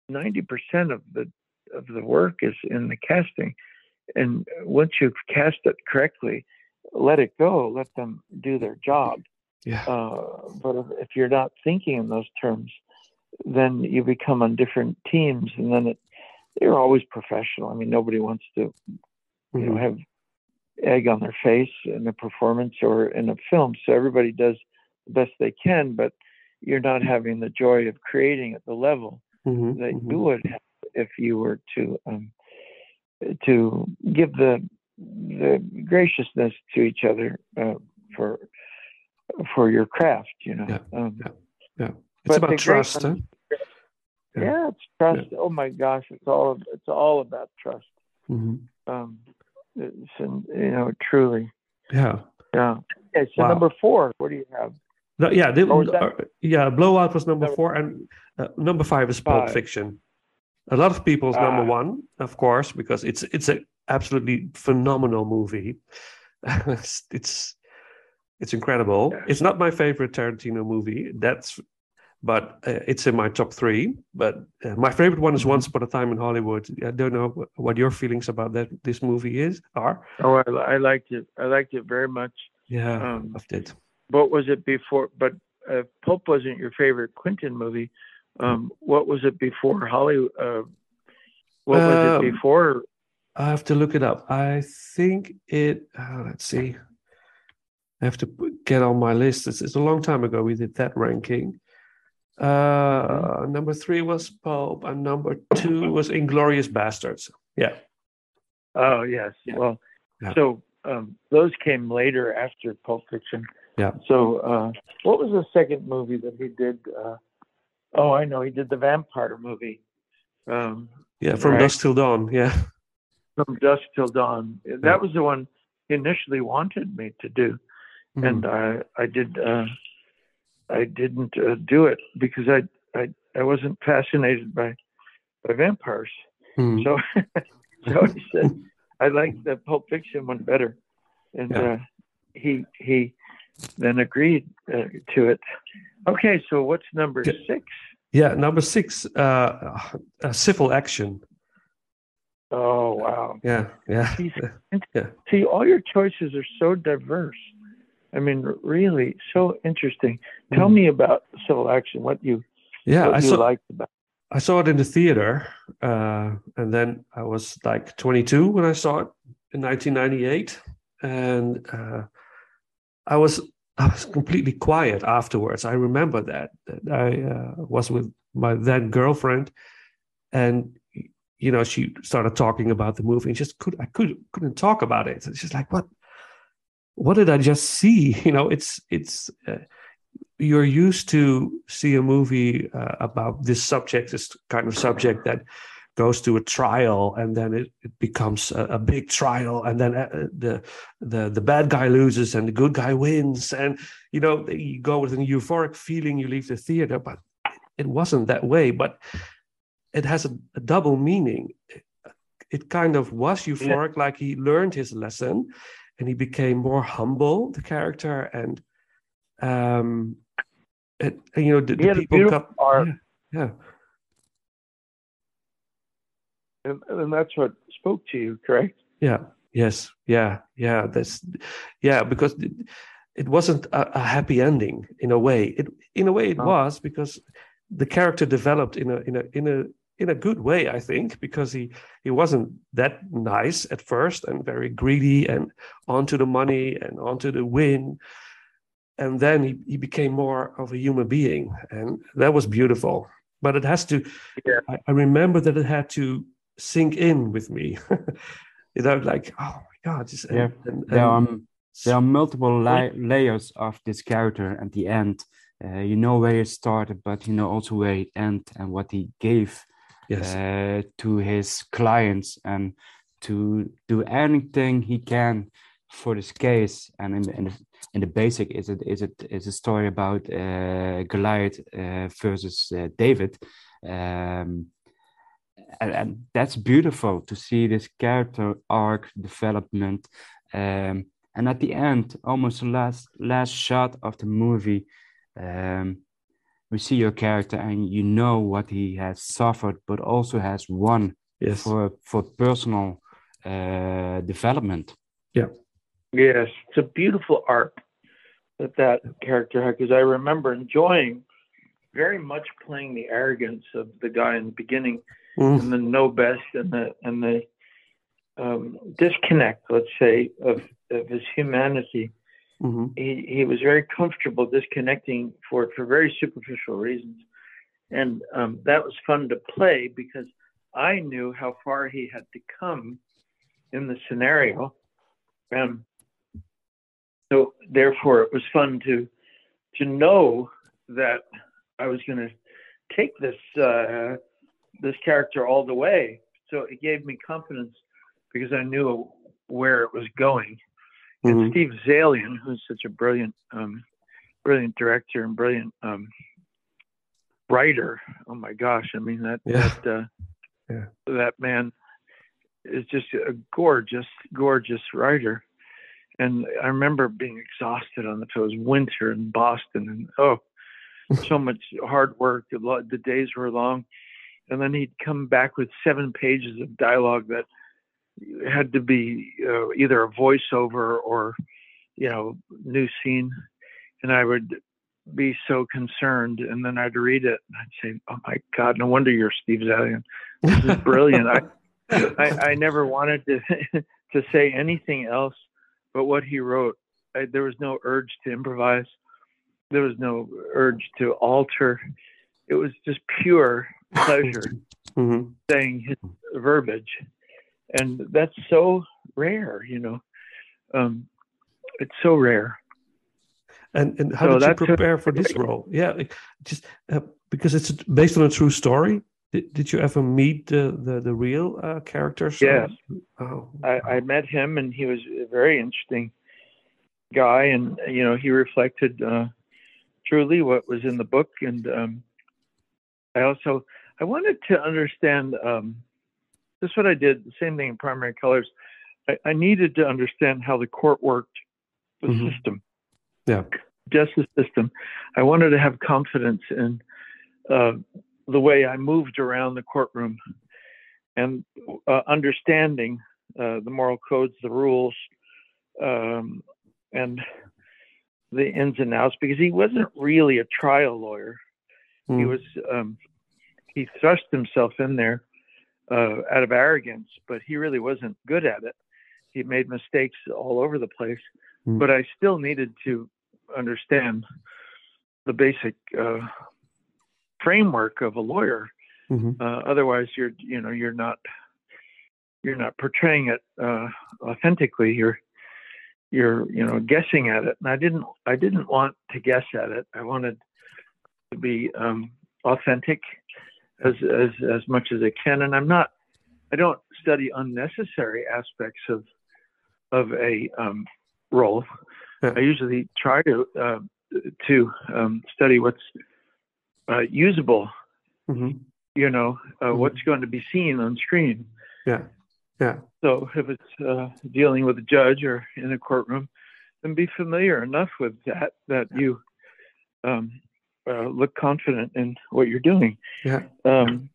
ninety percent of the of the work is in the casting. And once you've cast it correctly, let it go. Let them do their job. Yeah. Uh, but if, if you're not thinking in those terms, then you become on different teams, and then it, they're always professional. I mean, nobody wants to, you know, Mhm. have egg on their face in a performance or in a film. So everybody does the best they can, but you're not having the joy of creating at the level Mhm. that Mhm. you would have if you were to um, to give the the graciousness to each other uh, for for your craft. You know. Yeah, Um, yeah. Yeah. It's about trust. Huh? Yeah. yeah. it's trust. Oh my gosh, it's all it's all about trust. Mhm. Um, it's, you know, truly. Yeah. Yeah. Okay, so Wow. number four, what do you have? No, yeah, the, Or was that- uh, yeah. Blowout was number Number- four, and uh, number five is Pulp Five. Fiction. A lot of people's number Ah. one, of course, because it's it's an absolutely phenomenal movie. it's, it's it's incredible. Yeah. It's not my favorite Tarantino movie. That's but uh, it's in my top three. But uh, my favorite one is Mhm. Once Upon a Time in Hollywood. I don't know what your feelings about that this movie is are. Oh, I, I liked it. I liked it very much. Yeah, Um, loved it. What was it before? But uh, Pulp wasn't your favorite Quentin movie. Um, what was it before Hollywood? Uh, what was Um, it before? I have to look it up. I think it. Uh, let's see. I have to get on my list. It's, it's a long time ago we did that ranking. Uh, Number three was Pulp, and number two was Inglourious Basterds. Yeah, Oh yes. Yeah. Well, Yeah. so um, those came later after Pulp Fiction. Yeah. So uh, what was the second movie that he did? Uh, oh, I know. He did the vampire movie. Um, yeah. From Right. Dusk Till Dawn. Yeah, from dusk till dawn. Yeah. That was the one he initially wanted me to do, Mhm. and I I did uh, I didn't uh, do it because I I I wasn't fascinated by by vampires. Mhm. So so he said I liked the Pulp Fiction one better, and Yeah. uh, he he then agreed uh, to it. Okay, so what's number six? yeah. Number six, uh, uh, Civil Action. Oh wow. Yeah, yeah, He's- yeah. See, all your choices are so diverse. I mean, really, so interesting. Tell Mhm. me about civil action. What you Yeah, what I you saw. liked about. I saw it in the theater, uh, and then I was like 22 when I saw it in 1998, and uh, I was I was completely quiet afterwards. I remember that, that I uh, was with my then girlfriend, and you know she started talking about the movie, and just could I could couldn't talk about it. It's just like what what did I just see? You know, it's it's. Uh, you're used to see a movie uh, about this subject, this kind of subject that goes to a trial, and then it, it becomes a, a big trial, and then uh, the the the bad guy loses and the good guy wins, and you know you go with an euphoric feeling. You leave the theater, but it wasn't that way. But it has a, a double meaning. It kind of was euphoric, like he learned his lesson, and he became more humble, the character, and um it, you know the, the people got yeah, yeah And, and that's what spoke to you, correct? yeah. Yes. Yeah. Yeah. That's yeah because it, wasn't a, a happy ending in a way. It in a way it No. was because the character developed in a in a in a in a good way i think because he he wasn't that nice at first and very greedy and onto the money and onto the win. And then he, he became more of a human being. And that was beautiful. But it has to Yeah. I, I remember that it had to sink in with me you know like oh my god just, Yeah, and, There are um, there are multiple la- layers of this character at the end. Uh, you know where it started, but you know also where it ended and what he gave yes uh, to his clients and to do anything he can for this case. And in, in, the, in the basic, is it is it is a story about uh, Goliath uh, versus uh, David. Um, and, and that's beautiful to see this character arc development. Um, and at the end, almost the last last shot of the movie, um, we see your character and you know what he has suffered, but also has won Yes. for for personal uh, development. Yeah. Yes, it's a beautiful arc that that character had because I remember enjoying very much playing the arrogance of the guy in the beginning Mm. and the know best and the and the um, disconnect, let's say, of of his humanity. Mhm. He he was very comfortable disconnecting for for very superficial reasons, and um, that was fun to play because I knew how far he had to come in the scenario, and so therefore it was fun to to know that I was going to take this uh, this character all the way. So it gave me confidence because I knew where it was going. And Mhm. Steve Zaillian, who's such a brilliant, um, brilliant director and brilliant um, writer. Oh my gosh! I mean that Yeah. that uh, Yeah. that man is just a gorgeous, gorgeous writer. And I remember being exhausted on the. It was winter in Boston, and oh, so much hard work. The days were long, and then he'd come back with seven pages of dialogue that had to be uh, either a voiceover or, you know, new scene, and I would be so concerned, and then I'd read it and I'd say, "Oh my God, no wonder you're Steve Zaillian. This is brilliant." I, I I never wanted to to say anything else but what he wrote. I, there was no urge to improvise. There was no urge to alter. It was just pure pleasure Mhm. saying his verbiage, and that's so rare. You know, um, it's so rare. And and how So did you prepare for this role? Yeah, just uh, because it's based on a true story. Did, did you ever meet the the, the real uh, characters? Yes. Oh. I, I met him, and he was a very interesting guy, and you know, he reflected uh, truly what was in the book. And um, I also I wanted to understand. Um, this is what I did. The same thing in primary colors. I, I needed to understand how the court worked, the Mhm. system. Yeah. justice system. I wanted to have confidence in uh, the way I moved around the courtroom and uh, understanding uh, the moral codes, the rules, um, and the ins and outs. Because he wasn't really a trial lawyer. He Mm. was um, he thrust himself in there uh, out of arrogance, but he really wasn't good at it. He made mistakes all over the place, Mm. but I still needed to understand the basic uh, framework of a lawyer. Mhm. Uh, otherwise, you're you know you're not you're not portraying it uh, authentically. You're you're you know guessing at it, and I didn't I didn't want to guess at it. I wanted to be um, authentic as as as much as I can, and I'm not. I don't study unnecessary aspects of of a um, role. Yeah. I usually try to uh, to um, study what's uh, usable. Mhm. You know, uh, Mhm. what's going to be seen on screen. Yeah. Yeah. So if it's uh, dealing with a judge or in a courtroom, then be familiar enough with that that you um, uh, look confident in what you're doing. Yeah. Um,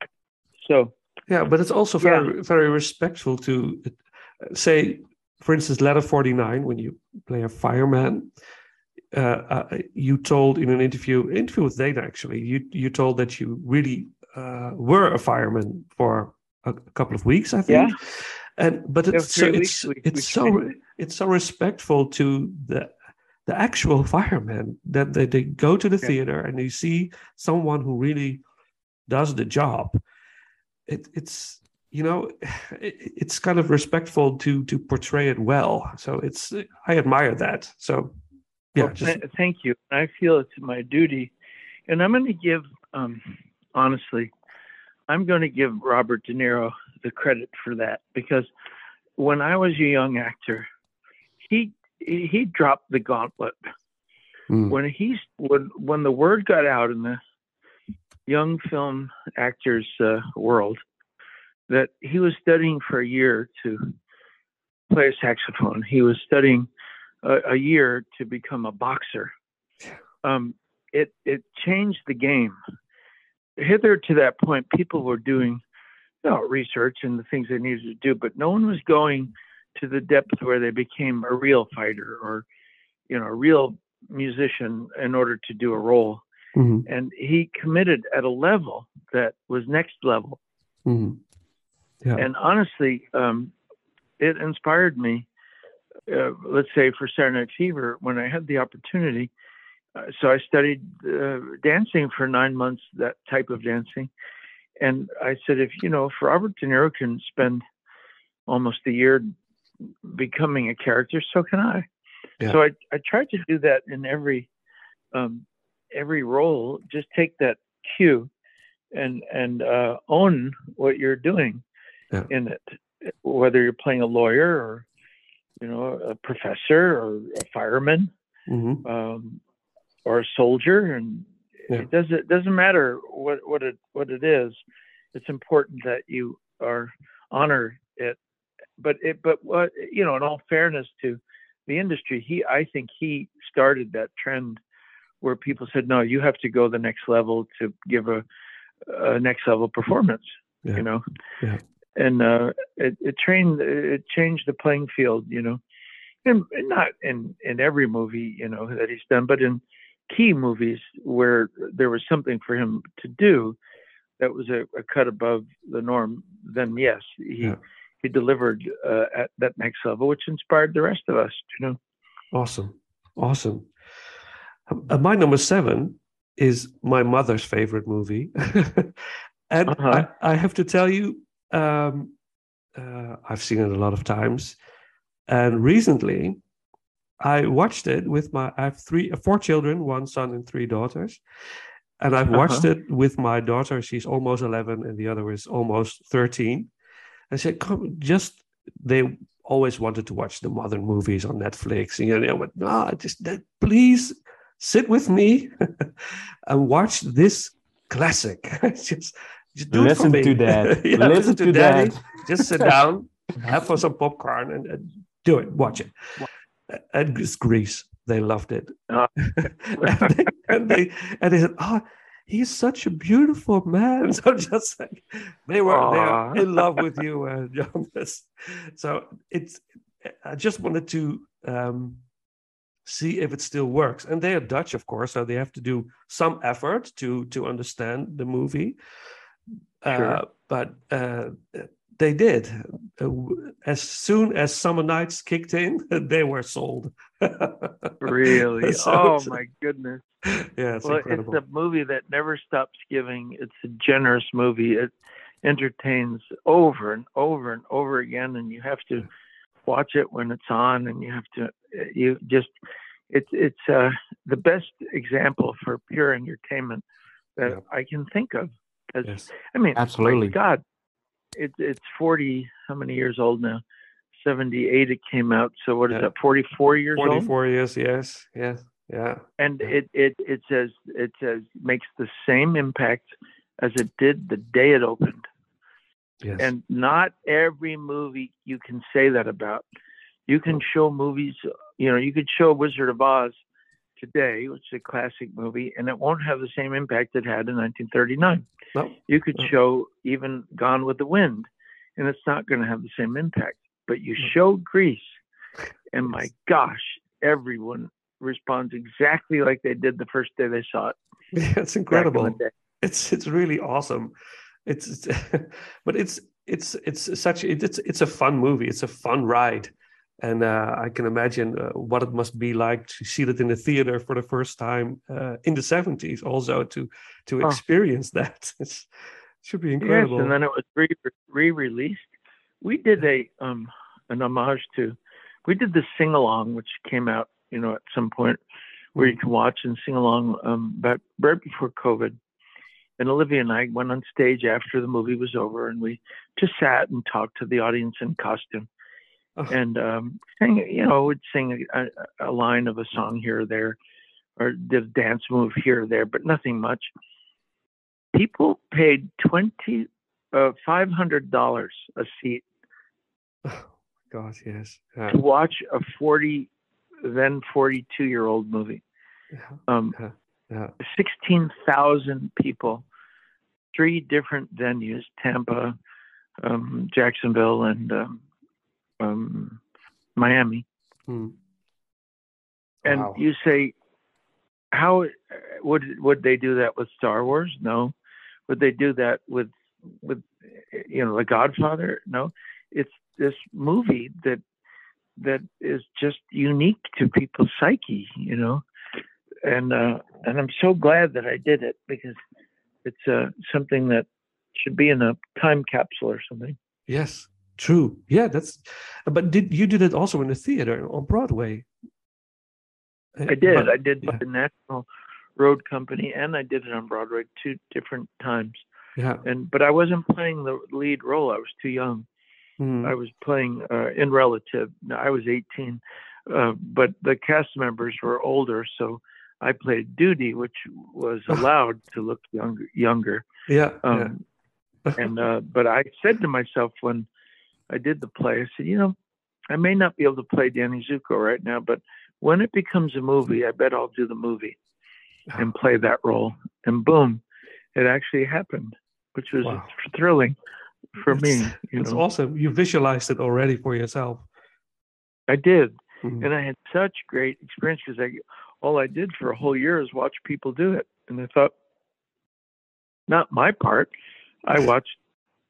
so Yeah, but it's also very very respectful to uh, say, for instance, Ladder forty nine when you play a fireman. Uh, uh, you told in an interview, interview with Dana actually, you you told that you really uh, were a fireman for a, a couple of weeks, I think. Yeah. And but it's so it's we- it's we so it's so respectful to the the actual firemen that they, they go to the Yeah. theater and you see someone who really does the job it, it's you know it, it's kind of respectful to to portray it well so it's i admire that so yeah Well, just th- thank you. I feel it's my duty, and I'm going to give, um, honestly, I'm going to give Robert De Niro the credit for that because when I was a young actor, he he dropped the gauntlet Mm. when he when when the word got out in the young film actors uh, world that he was studying for a year to play a saxophone. He was studying a, a year to become a boxer. Um, it it changed the game. Hither to that point, people were doing you know, research and the things they needed to do, but no one was going to the depth where they became a real fighter or you know a real musician in order to do a role. Mm-hmm. And he committed at a level that was next level. Mm-hmm. Yeah. And honestly, um, it inspired me. Uh, let's say for Saturday Night Fever, when I had the opportunity, uh, so I studied uh, dancing for nine months, that type of dancing, and I said, if you know, if Robert De Niro can spend almost a year becoming a character, so can I. Yeah. So I I tried to do that in every um, every role. Just take that cue and and uh, own what you're doing Yeah. in it, whether you're playing a lawyer or you know a professor or a fireman Mm-hmm. um, or a soldier, and Yeah. it doesn't it doesn't matter what what it what it is. It's important that you are honor it. But it but what you know, in all fairness to the industry, he I think he started that trend where people said, no, you have to go the next level to give a, a next level performance. Yeah. You know, Yeah. and uh, it, it trained it changed the playing field. You know, and, and not in in every movie you know that he's done, but in key movies where there was something for him to do that was a, a cut above the norm. Then yes, he Yeah. He delivered uh, at that next level, which inspired the rest of us. You know. Awesome. Awesome. Uh, my number seven is my mother's favorite movie. and Uh-huh. I, I have to tell you, um, uh, I've seen it a lot of times. And recently, I watched it with my, I have three, four children, one son and three daughters. And I've watched Uh-huh. it with my daughter. She's almost 11 and the other is almost 13. I said, come, just, they always wanted to watch the modern movies on Netflix. And you know, I went, no, just that, please sit with me and watch this classic. just, just do Listen it for to me. Dad. Yeah, Listen to Daddy. Dad. Just sit down, have for some popcorn, and, and do it. Watch it. And it's Grease. They loved it. Ah. and, they, and they and they said, "Oh, he's such a beautiful man." So just like they were, they are in love with you, uh, Jonas. So it's. I just wanted to um, see if it still works, and they are Dutch, of course, so they have to do some effort to to understand the movie. Uh, Sure. but uh, they did. Uh, as soon as Summer Nights kicked in, they were sold. Really? So oh my goodness. Yeah, it's well, incredible. it's a movie that never stops giving. It's a generous movie. It entertains over and over and over again, and you have to watch it when it's on, and you have to you just it's it's uh, the best example for pure entertainment that Yeah. I can think of. Yes. I mean, Absolutely. my God, it's it's forty. How many years old now? Seventy eight. It came out. So what is Yeah. that? Forty four years old. 44 years, yes, yes, yeah. and it it it says it says makes the same impact as it did the day it opened Yes. and not every movie you can say that about you can show movies you know you could show wizard of oz today which is a classic movie and it won't have the same impact it had in 1939 no, you could No. show even gone with the wind and it's not going to have the same impact but you No. show grease and my gosh everyone responds exactly like they did the first day they saw it Yeah, it's back in incredible. It's it's really awesome. It's, it's but it's it's it's such it's it's a fun movie. It's a fun ride, and uh, I can imagine uh, what it must be like to see it in the theater for the first time uh, in the seventies. Also to to Oh. experience that, it's, it should be incredible. Yes, and then it was re re-released. We did a um an homage to. We did the sing along, which came out, you know, at some point where you can watch and sing along. Um, but right before COVID, and Olivia and I went on stage after the movie was over, and we just sat and talked to the audience in costume. And um, sang. You know, would sing a, a line of a song here or there, or a dance move here or there, but nothing much. people paid twenty uh, five hundred dollars a seat Oh, God, yes. Yeah. to watch a forty then forty two year old movie. Yeah. Um, Yeah. Yeah. sixteen thousand people, three different venues: Tampa, um, Jacksonville, and um, um, Miami. Hmm. And Wow. you say, how would would they do that with Star Wars? No. Would they do that with with you know The Godfather? No. It's this movie that that is just unique to people's psyche, you know. And uh, and I'm so glad that I did it because it's uh, something that should be in a time capsule or something. Yes, true. Yeah, that's. But did you did it also in the theater on Broadway? Uh, I did. but- I did yeah. the National Road Company, and I did it on Broadway two different times. Yeah. And but I wasn't playing the lead role. I was too young. Mm. I was playing uh, in relative. I was 18, uh, but the cast members were older, so I played Doody, which was allowed to look younger. Younger. yeah. Um, and uh, but I said to myself when I did the play, I said, you know, I may not be able to play Danny Zuko right now, but when it becomes a movie, I bet I'll do the movie and play that role. And boom, it actually happened, which was Wow. thrilling for me. It's- You it's know, awesome. You visualized it already for yourself. I did, Mhm. and I had such great experience because I all I did for a whole year is watch people do it, and I thought, not my part. I watched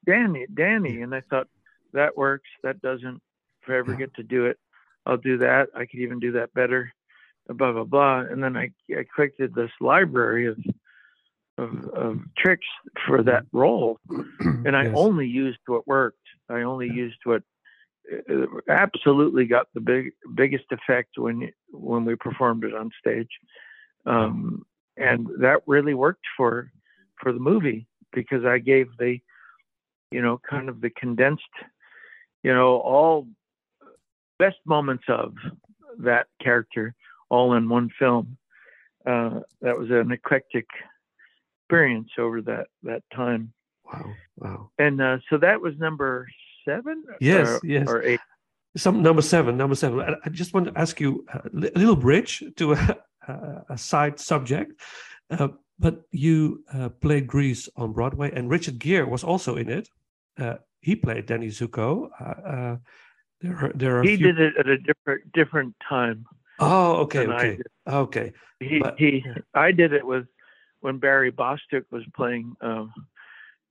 Danny, Danny, and I thought that works. That doesn't. If I ever Yeah. get to do it, I'll do that. I could even do that better. Blah blah blah. And then I, I collected this library of, of of tricks for that role, and I Yes. only used what worked. I only used what uh, absolutely got the big biggest effect when when we performed it on stage, um, and that really worked for for the movie because I gave the you know kind of the condensed you know all best moments of that character all in one film. Uh, that was an eclectic experience over that that time Wow. Wow. and uh, so that was number seven. Yes, or, yes. or eight. Some number seven. Number seven. I, I just want to ask you a, little bridge to a, a, side subject. Uh, but you uh, played Grease on Broadway, and Richard Gere was also in it. He played Danny Zuko. Uh, uh, there are there are. He few- did it at a different different time. Oh, okay, okay, okay. He But- he. yeah. I did it with when Barry Bostwick was playing um,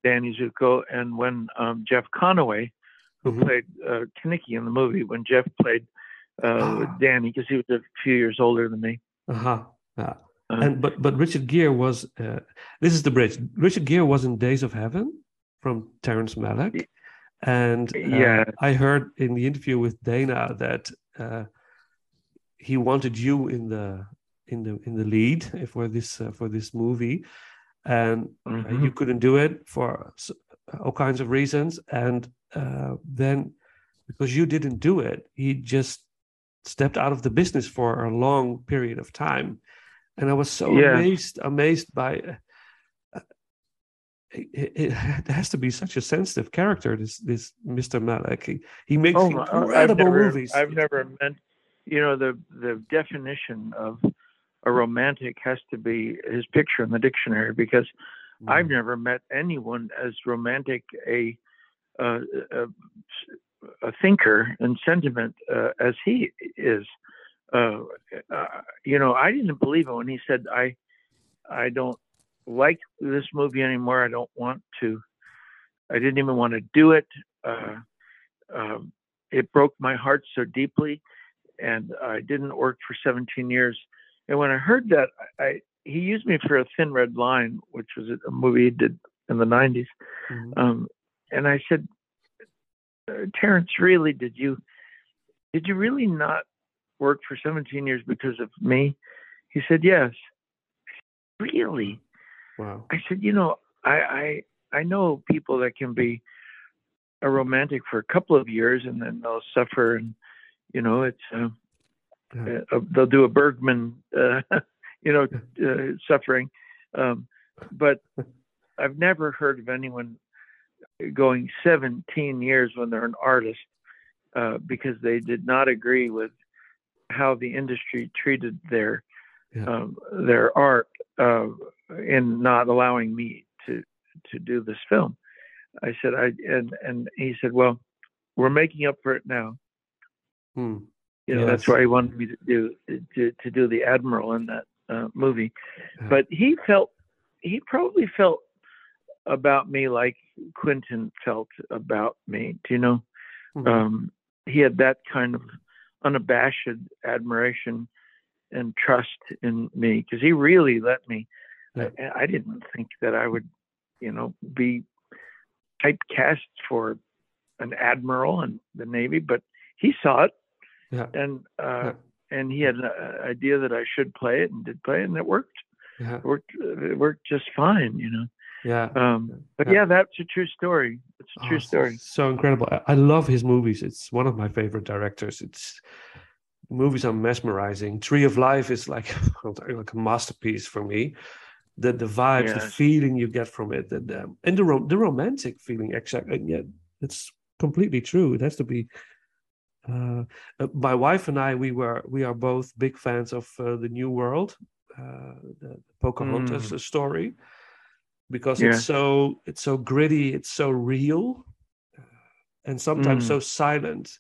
Danny Zuko, and when um, Jeff Conaway, who Mhm. played uh, Kenickie in the movie, when Jeff played uh, Ah. Danny, because he was a few years older than me. Uh-huh. Yeah. Uh, and but but Richard Gere was uh, this is the bridge. Richard Gere was in Days of Heaven from Terrence Malick, and uh, Yeah. I heard in the interview with Dana that uh, he wanted you in the in the in the lead for this uh, for this movie, and uh, Mhm. you couldn't do it for all kinds of reasons, and uh, then because you didn't do it, he just stepped out of the business for a long period of time and i was so Yeah. amazed amazed by uh, it, it, it has to be such a sensitive character this this mr malick he, he makes Oh, my- I've incredible never, movies I've never meant, you know, the the definition of a romantic has to be his picture in the dictionary because Mm. I've never met anyone as romantic a uh, a, a thinker and sentiment uh, as he is. Uh, uh, you know, I didn't believe it when he said, "I I don't like this movie anymore. I don't want to. I didn't even want to do it. Uh, um, it broke my heart so deeply, and I didn't work for 17 years. And when I heard that, I, he used me for a Thin Red Line, which was a movie he did in the 90s. Mhm. Um, and I said, uh, Terrence, really, did you did you really not work for 17 years because of me? He said, yes. Really? Wow I said, you know, I, I I know people that can be a romantic for a couple of years and then they'll suffer, and you know, it's uh, Yeah. uh, they'll do a Bergman, uh, you know, uh, suffering. Um, but I've never heard of anyone going 17 years when they're an artist uh, because they did not agree with how the industry treated their Yeah. um, their art uh, in not allowing me to to do this film. I said I and and he said, well, we're making up for it now. Hmm. You know, that's why he wanted me to do to, to do the admiral in that uh, movie. Yeah. But he felt he probably felt about me like Quentin felt about me. Do you know? Mhm. Um, he had that kind of unabashed admiration and trust in me because he really let me. Yeah. I, I didn't think that I would, you know, be typecast for an admiral in the Navy, but he saw it Yeah. and uh, Yeah. and he had an idea that I should play it and did play it, and it worked. Yeah. It worked. It worked just fine, you know. Yeah. Um, but Yeah. yeah, that's a true story. It's a Oh, true story. So incredible. I, I love his movies. It's one of my favorite directors. It's movies are mesmerizing. Tree of Life is like like a masterpiece for me. The the vibes, the feeling you get from it, and um, and the ro- the romantic feeling. Exactly. And yet it's completely true. It has to be. Uh, uh, my wife and I, we were we are both big fans of uh, the New World, uh, the Pocahontas Mm. story, because Yeah. it's so it's so gritty, it's so real, and sometimes Mm. so silent.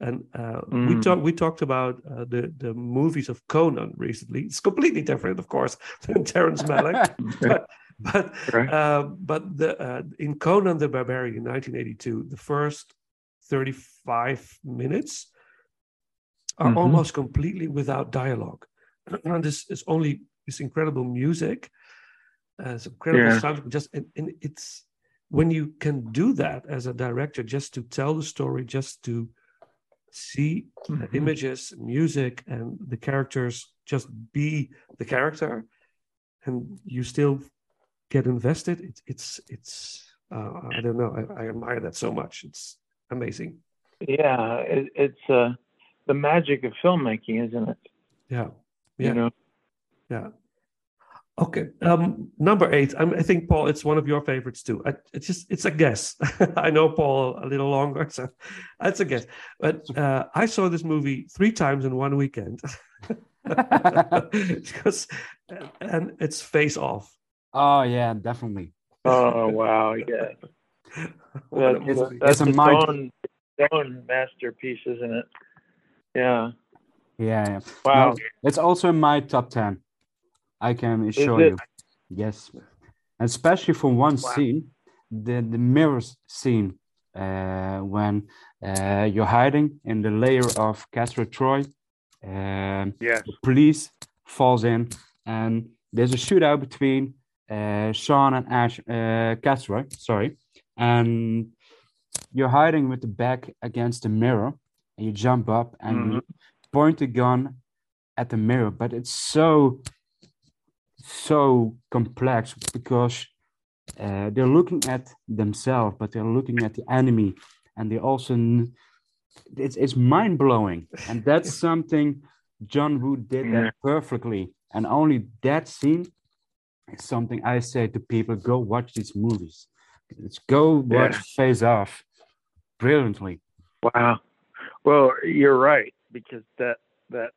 And uh, we Mm. talked we talked about uh, the the movies of Conan recently. It's completely different, of course, than Terrence Malick, but but Right. uh, but the uh, in Conan the Barbarian in 1982, the first 35 minutes are Mhm. almost completely without dialogue. And this is only this incredible music, uh, it's incredible Yeah. sound. Just and, and it's when you can do that as a director, just to tell the story, just to see Mhm. images, music, and the characters just be the character, and you still get invested. It's it's it's uh, I don't know. I, I admire that so much. It's amazing. Yeah, it, it's uh, the magic of filmmaking, isn't it? Yeah, You know. yeah. Okay, um, number eight. I'm, I think Paul, it's one of your favorites too. I, it's just it's a guess. I know Paul a little longer, so it's a guess. But uh, I saw this movie three times in one weekend because, and it's Face Off. oh yeah, definitely. Oh wow, yeah. What a That's, that's It's a its mind- own, its own masterpiece, isn't it? Yeah. Yeah, yeah. Wow. No, it's also in my top ten. I can assure it? you. Yes, especially for one Wow. scene, the the mirrors scene, uh, when uh, you're hiding in the layer of Castor Troy. Um, Yes. the police falls in, and there's a shootout between uh, Sean and Ash uh, Castor. Sorry, and you're hiding with the back against the mirror, and you jump up and you point the gun at the mirror. But it's so so complex because uh, they're looking at themselves, but they're looking at the enemy, and they also it's it's mind blowing, and that's something John Woo did Yeah. that perfectly, and only that scene is something I say to people: go watch these movies. Let's go watch Yeah. Face Off, brilliantly. Wow. Well, you're right because that that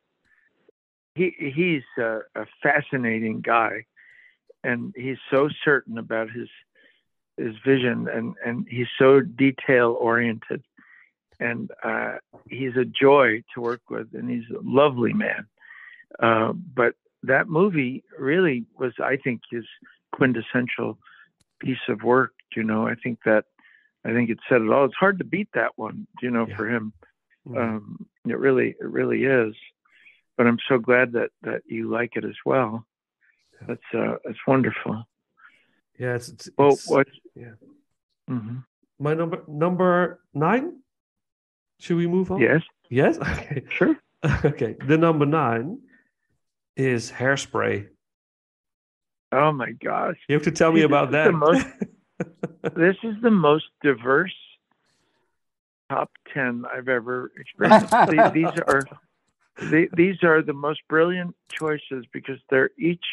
he he's a, a fascinating guy, and he's so certain about his his vision, and and he's so detail oriented, and uh, he's a joy to work with, and he's a lovely man. Uh, but that movie really was, I think, his quintessential piece of work. You know, I think that I think it said it all. It's hard to beat that one, you know, Yeah. for him. Mm. Um, it really, it really is. But I'm so glad that that you like it as well. That's uh, that's wonderful. yeah, it's, it's, Well, it's- what? yeah. hmm my number number nine. Should we move on? Yes, Yes. Okay. sure. okay. The number nine is hairspray. Oh my gosh, You have to tell me about this that. most- this is the most diverse top ten I've ever experienced. These are the, these are the most brilliant choices because they're each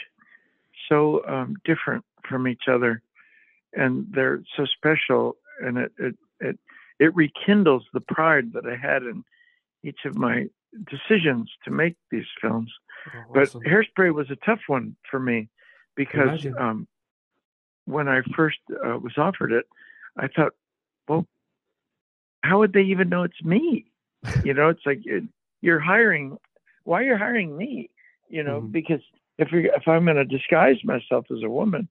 so um, different from each other. and they're so special, and it it it it rekindles the pride that I had in each of my decisions to make these films. Oh, But awesome. Hairspray was a tough one for me because um, when I first uh, was offered it, I thought, well, how would they even know it's me? You know, it's like it, you're hiring. Why are you hiring me? You know, Mhm. because if you if I'm going to disguise myself as a woman,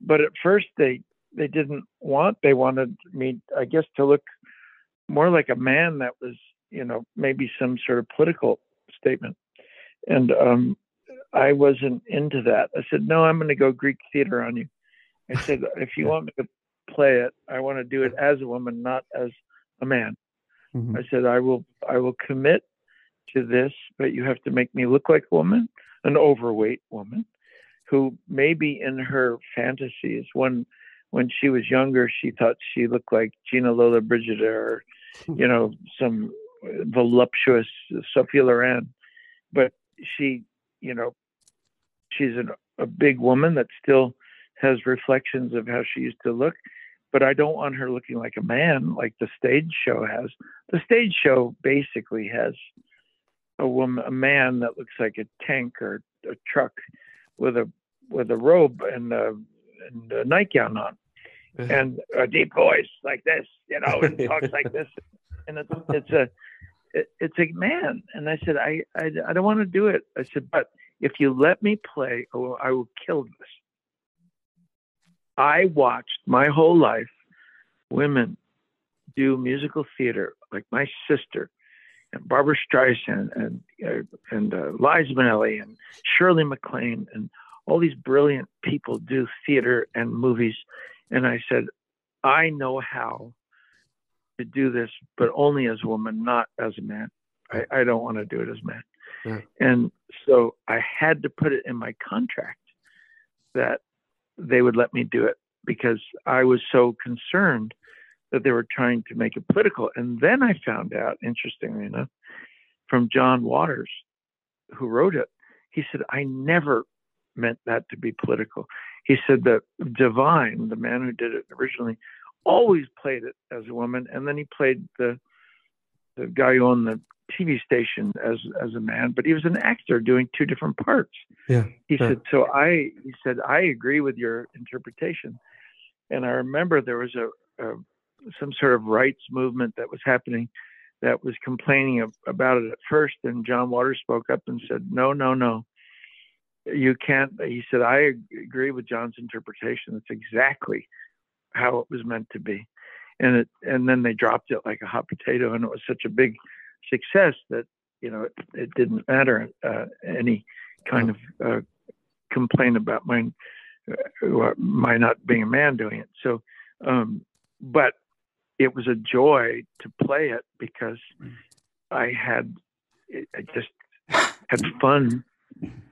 but at first they they didn't want. They wanted me, I guess, to look more like a man that was, you know, maybe some sort of political statement. And um, I wasn't into that. I said, no, I'm going to go Greek theater on you. I said, if you want me to play it, I want to do it as a woman, not as a man. Mhm. I said, I will, I will commit to this, but you have to make me look like a woman, an overweight woman, who maybe in her fantasies, when when she was younger, she thought she looked like Gina Lollobrigida or, you know, some voluptuous Sophia Loren, but she, you know, she's an, a big woman that still has reflections of how she used to look. But I don't want her looking like a man, like the stage show has. The stage show basically has a woman, a man that looks like a tank or a truck with a with a robe and a, and a nightgown on and a deep voice like this, you know, and talks like this, and it's it's a it, it's a man. And I said, I, I I don't want to do it. I said, but if you let me play, will, I will kill this. I watched my whole life women do musical theater, like my sister and Barbra Streisand and uh, and uh, Liza Minnelli and Shirley MacLaine and all these brilliant people do theater and movies. And I said, I know how to do this, but only as a woman, not as a man. I, I don't want to do it as a man. Yeah. And so I had to put it in my contract that they would let me do it because I was so concerned that they were trying to make it political. And then I found out, interestingly enough, from John Waters, who wrote it, he said, I never meant that to be political. He said that Divine, the man who did it originally, always played it as a woman, and then he played the the guy who owned the TV station as as a man, but he was an actor doing two different parts. Yeah. He yeah. said, so I he said, I agree with your interpretation. And I remember there was a, a some sort of rights movement that was happening that was complaining about it at first, and John Waters spoke up and said, no, no, no. You can't. He said, I agree with John's interpretation. It's exactly how it was meant to be, and it. And then they dropped it like a hot potato, and it was such a big success that you know it, it didn't matter uh, any kind of uh, complaint about my uh, my not being a man doing it. So, um, but it was a joy to play it because I had I just had fun.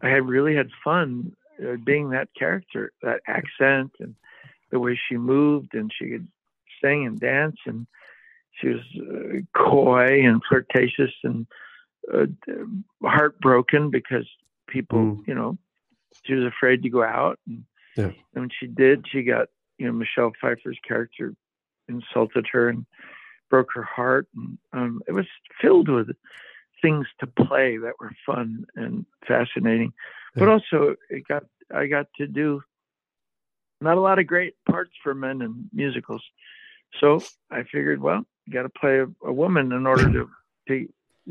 I had really had fun uh, being that character, that accent, and the way she moved, and she could sing and dance, and she was uh, coy and flirtatious and uh, heartbroken because people, Mm. you know, she was afraid to go out, and, Yeah. and when she did, she got, you know, Michelle Pfeiffer's character insulted her and broke her heart, and um, it was filled with things to play that were fun and fascinating, but also it got I got to do not a lot of great parts for men in musicals. So I figured, well, you got to play a, a woman in order to, to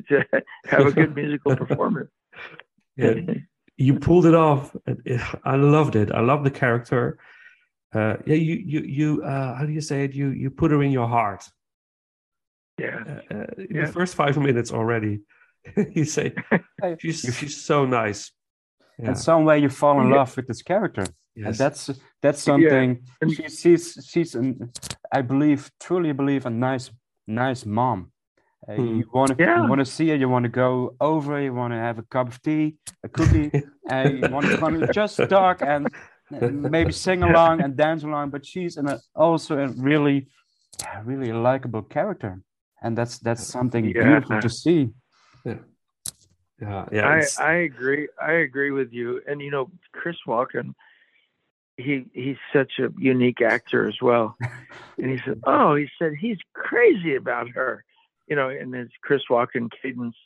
to have a good musical performance. Yeah. you pulled it off. I loved it. I love the character. Uh, yeah, you you you. Uh, how do you say it? You you put her in your heart. yeah. Uh, uh, in Yeah. The first five minutes already, you say she's she's so nice. Yeah. in some way you fall in Yeah. love with this character and that's that's something And- she, she's she's an, i believe truly believe a nice nice mom uh, Hmm. you want to Yeah. you want to see her you want to go over you want to have a cup of tea a cookie and you want to just talk and uh, maybe sing along and dance along but she's in a, also a really really likable character and that's that's something Yeah. beautiful to see yeah, yeah. I, I agree. I agree with you. And you know, Chris Walken, he he's such a unique actor as well. and he said, "Oh, he said he's crazy about her," you know, and his Chris Walken cadence.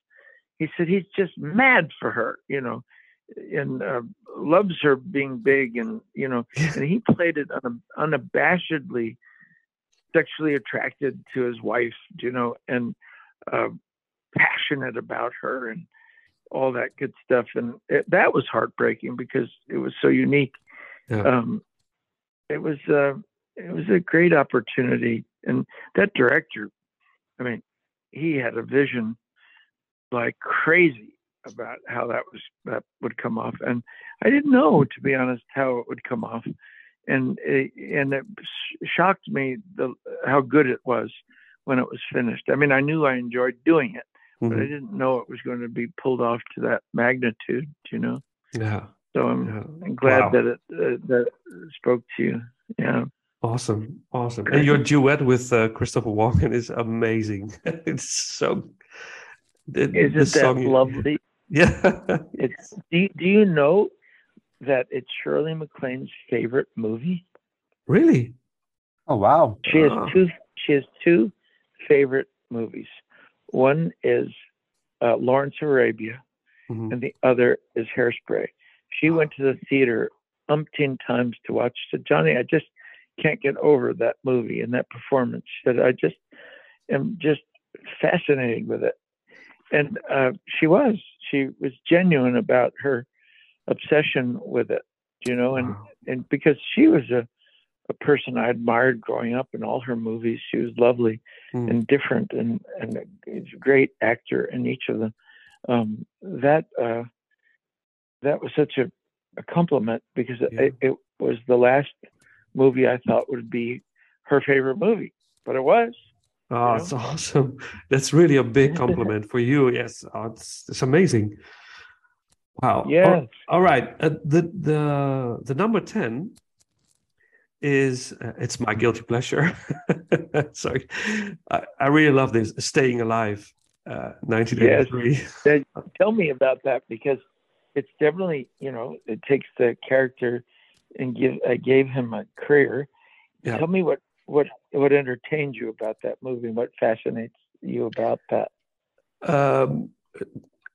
He said he's just mad for her, you know, and uh, loves her being big, and you know, and he played it un- unabashedly sexually attracted to his wife, you know, and uh, passionate about her and all that good stuff. And it, that was heartbreaking because it was so unique. Yeah. Um, it was uh, it was a great opportunity, and that director, I mean, he had a vision like crazy about how that was that would come off, and I didn't know, to be honest, how it would come off, and it, and it shocked me the how good it was when it was finished. I mean, I knew I enjoyed doing it, but I Mhm. didn't know it was going to be pulled off to that magnitude, you know. Yeah. So I'm, Yeah. I'm glad Wow. that it uh, that it spoke to you. Yeah. Awesome, awesome. And your duet with uh, Christopher Walken is amazing. it's so. The Isn't that song lovely? Yeah. It's do you, do you know that it's Shirley MacLaine's favorite movie? really? Oh wow! She has two. She has two favorite movies. One is uh, Lawrence of Arabia, Mhm. and the other is Hairspray. She went to the theater umpteen times to watch. She said, Johnny, I just can't get over that movie and that performance. She said, I just am just fascinated with it. And uh, she was. She was genuine about her obsession with it, you know, and, Wow. and because she was a, a person I admired growing up in all her movies. She was lovely Mm. and different and, and a great actor in each of them. Um, that uh, that was such a, a compliment because Yeah. it, it was the last movie I thought would be her favorite movie, but it was. Oh, know? it's awesome. That's really a big compliment for you. Yes, oh, it's, it's amazing. Wow. Yeah. All- all right. Uh, the the the number ten is uh, it's my guilty pleasure. Sorry, I, I really love this. Staying Alive, uh, 1983. Then tell me about that because it's definitely you know it takes the character and give I gave him a career. Yeah. Tell me what what what entertained you about that movie? What fascinates you about that? um,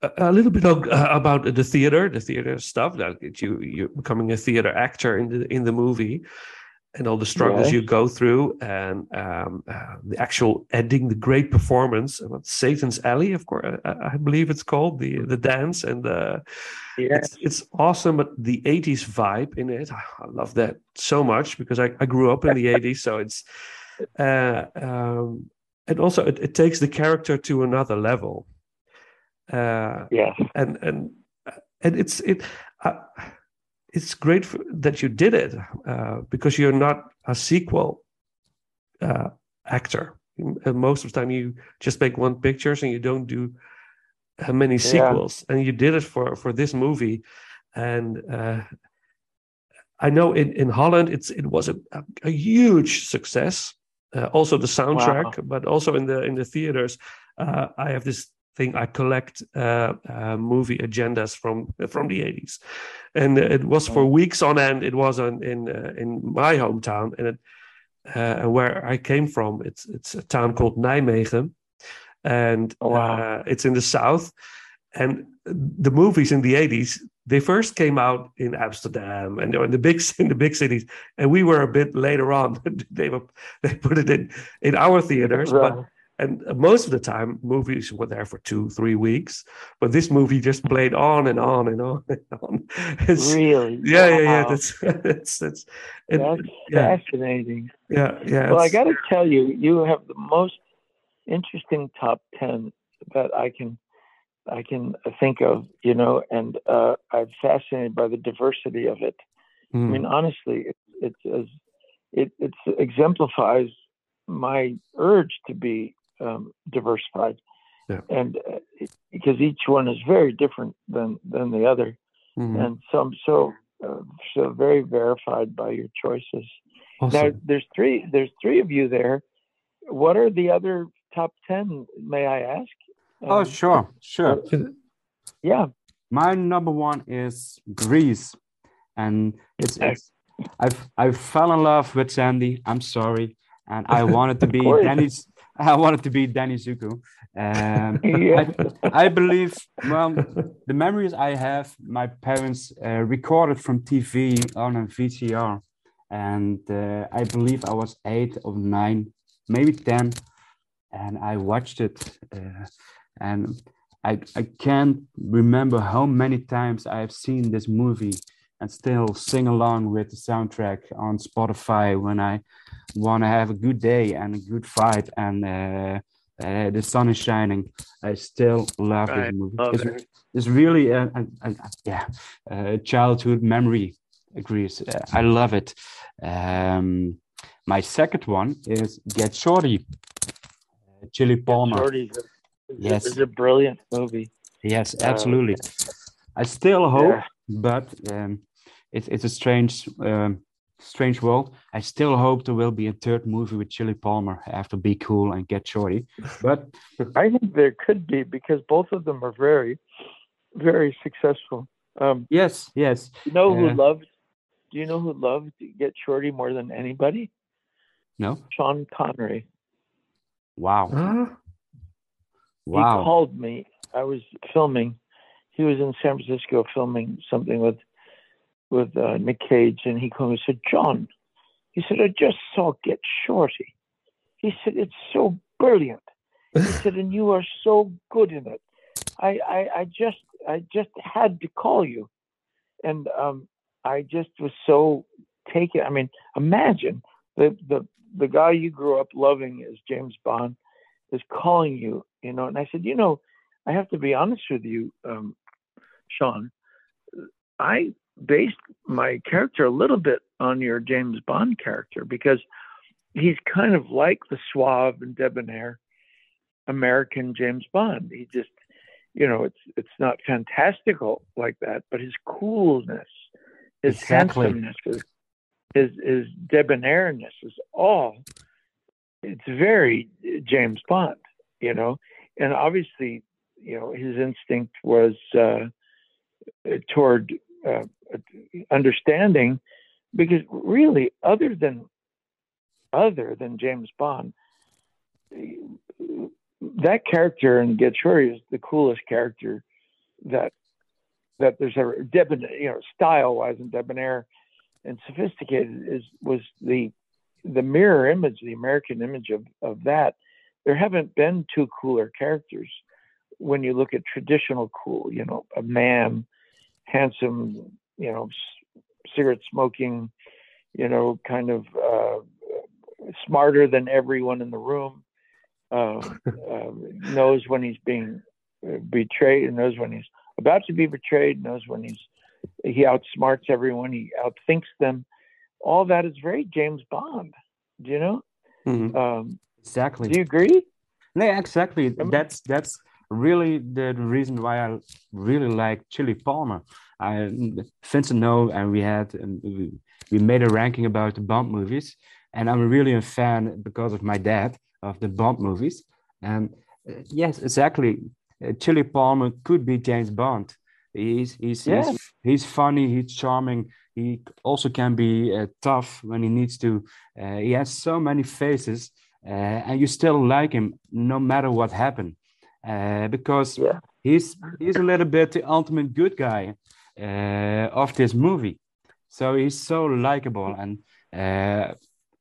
a, little bit of, uh, about the theater, the theater stuff that you you're becoming a theater actor in the in the movie, and all the struggles Yes. you go through, and um, uh, the actual ending, the great performance, about Satan's Alley, of course, I, I believe it's called the the dance and the Yeah, it's it's awesome but the 80s vibe in it i love that so much because i, I grew up in the 80s so it's uh um and also it, it takes the character to another level. Uh yes, and and and it's it uh, it's great for, that you did it uh, because you're not a sequel uh, actor. Most of the time, you just make one pictures and you don't do uh, many sequels. And you did it for for this movie, and uh, I know in in Holland it's it was a, a, a huge success. Uh, also the soundtrack, but also in the in the theaters. Uh, I have this thing I collect uh, uh, movie agendas from from the 80s, and it was for weeks on end. It was on, in uh, in my hometown, and it, uh, where I came from. It's it's a town called Nijmegen, and Oh, wow. uh, it's in the south. And the movies in the 80s they first came out in Amsterdam and in the big in the big cities, and we were a bit later on. they were they put it in in our theaters, but Right. And most of the time movies were there for two three weeks but this movie just played on and on and on and on It's- really. yeah yeah yeah Wow. that's that's that's and- That's yeah fascinating. yeah yeah Well, I got to tell you, you have the most interesting top ten that I can I can think of. You know, and uh, I'm fascinated by the diversity of it. I mm, mean, honestly, it, it's as it it exemplifies my urge to be um, diversified, Yeah. and uh, because each one is very different than than the other, mhm, and so I'm so uh, so very verified by your choices. Now, there's three. There's three of you there. What are the other top ten? May I ask? Oh, Um, sure, sure. Yeah. My number one is Grease, and it's, it's I've I fell in love with Sandy. I'm sorry, and I wanted to be course. I wanted to be Danny Zuko. Um, Yeah. I, I believe. Well, the memories I have, my parents uh, recorded from TV on a VCR, and uh, I believe I was eight or nine, maybe ten, and I watched it, uh, and I I can't remember how many times I have seen this movie and still sing along with the soundtrack on Spotify when I want to have a good day and a good fight and uh, uh, the sun is shining. I still love I this movie. love it's, it. it's really a, a, a- yeah a childhood memory. Agrees. Uh, I love it. Um, my second one is Get Shorty. Uh, Chili Palmer. Shorty's a, Yes. is a brilliant movie. Yes, Uh, absolutely. I still hope, Yeah. but um, it's it's a strange um, strange world. I still hope there will be a third movie with Chili Palmer after Be Cool and Get Shorty. But I think there could be because both of them are very, very successful. Um, yes, yes, you know who Uh, loved? Do you know who loved Get Shorty more than anybody? no, Sean Connery. wow, Huh? He wow, called me. I was filming. He was in San Francisco filming something with with uh, Nick Cage, and he called me and said, "John," he said, "I just saw Get Shorty." He said, "It's so brilliant." He said, "And you are so good in it." I I, I just I just had to call you, and um, I just was so taken. I mean, imagine the the the guy you grew up loving is James Bond is calling you, you know. And I said, you know, I have to be honest with you, um, Sean. I based my character a little bit on your James Bond character because he's kind of like the suave and debonair American James Bond. He just, you know, it's it's not fantastical like that, but his coolness, his Exactly. handsomeness, his, his his debonairness is all. It's very James Bond, you know, and obviously, you know, his instinct was uh, toward uh, understanding, because really, other than other than James Bond, that character in Get Shorty is the coolest character that that there's ever debonair, you know, style wise and debonair and sophisticated is was the the mirror image, the American image of of that. There haven't been two cooler characters when you look at traditional cool. You know, a man, handsome, you know, s- cigarette smoking, you know, kind of uh, smarter than everyone in the room. Um, uh, knows when he's being uh, betrayed, and knows when he's about to be betrayed. Knows when he's he outsmarts everyone. He outthinks them. All that is very James Bond. Do you know? Mhm. Um, exactly. do you agree? Yeah, exactly. That's that's really the, reason why I really like Chili Palmer. I Vincent know, and we had we, we made a ranking about the Bond movies, and I'm really a fan because of my dad of the Bond movies. And uh, yes, exactly. Uh, Chili Palmer could be James Bond. He's he's Yeah. he's, he's funny. He's charming. He also can be uh, tough when he needs to. Uh, he has so many faces uh, and you still like him no matter what happened uh, because Yeah. he's he's a little bit the ultimate good guy uh, of this movie so he's so likable and uh,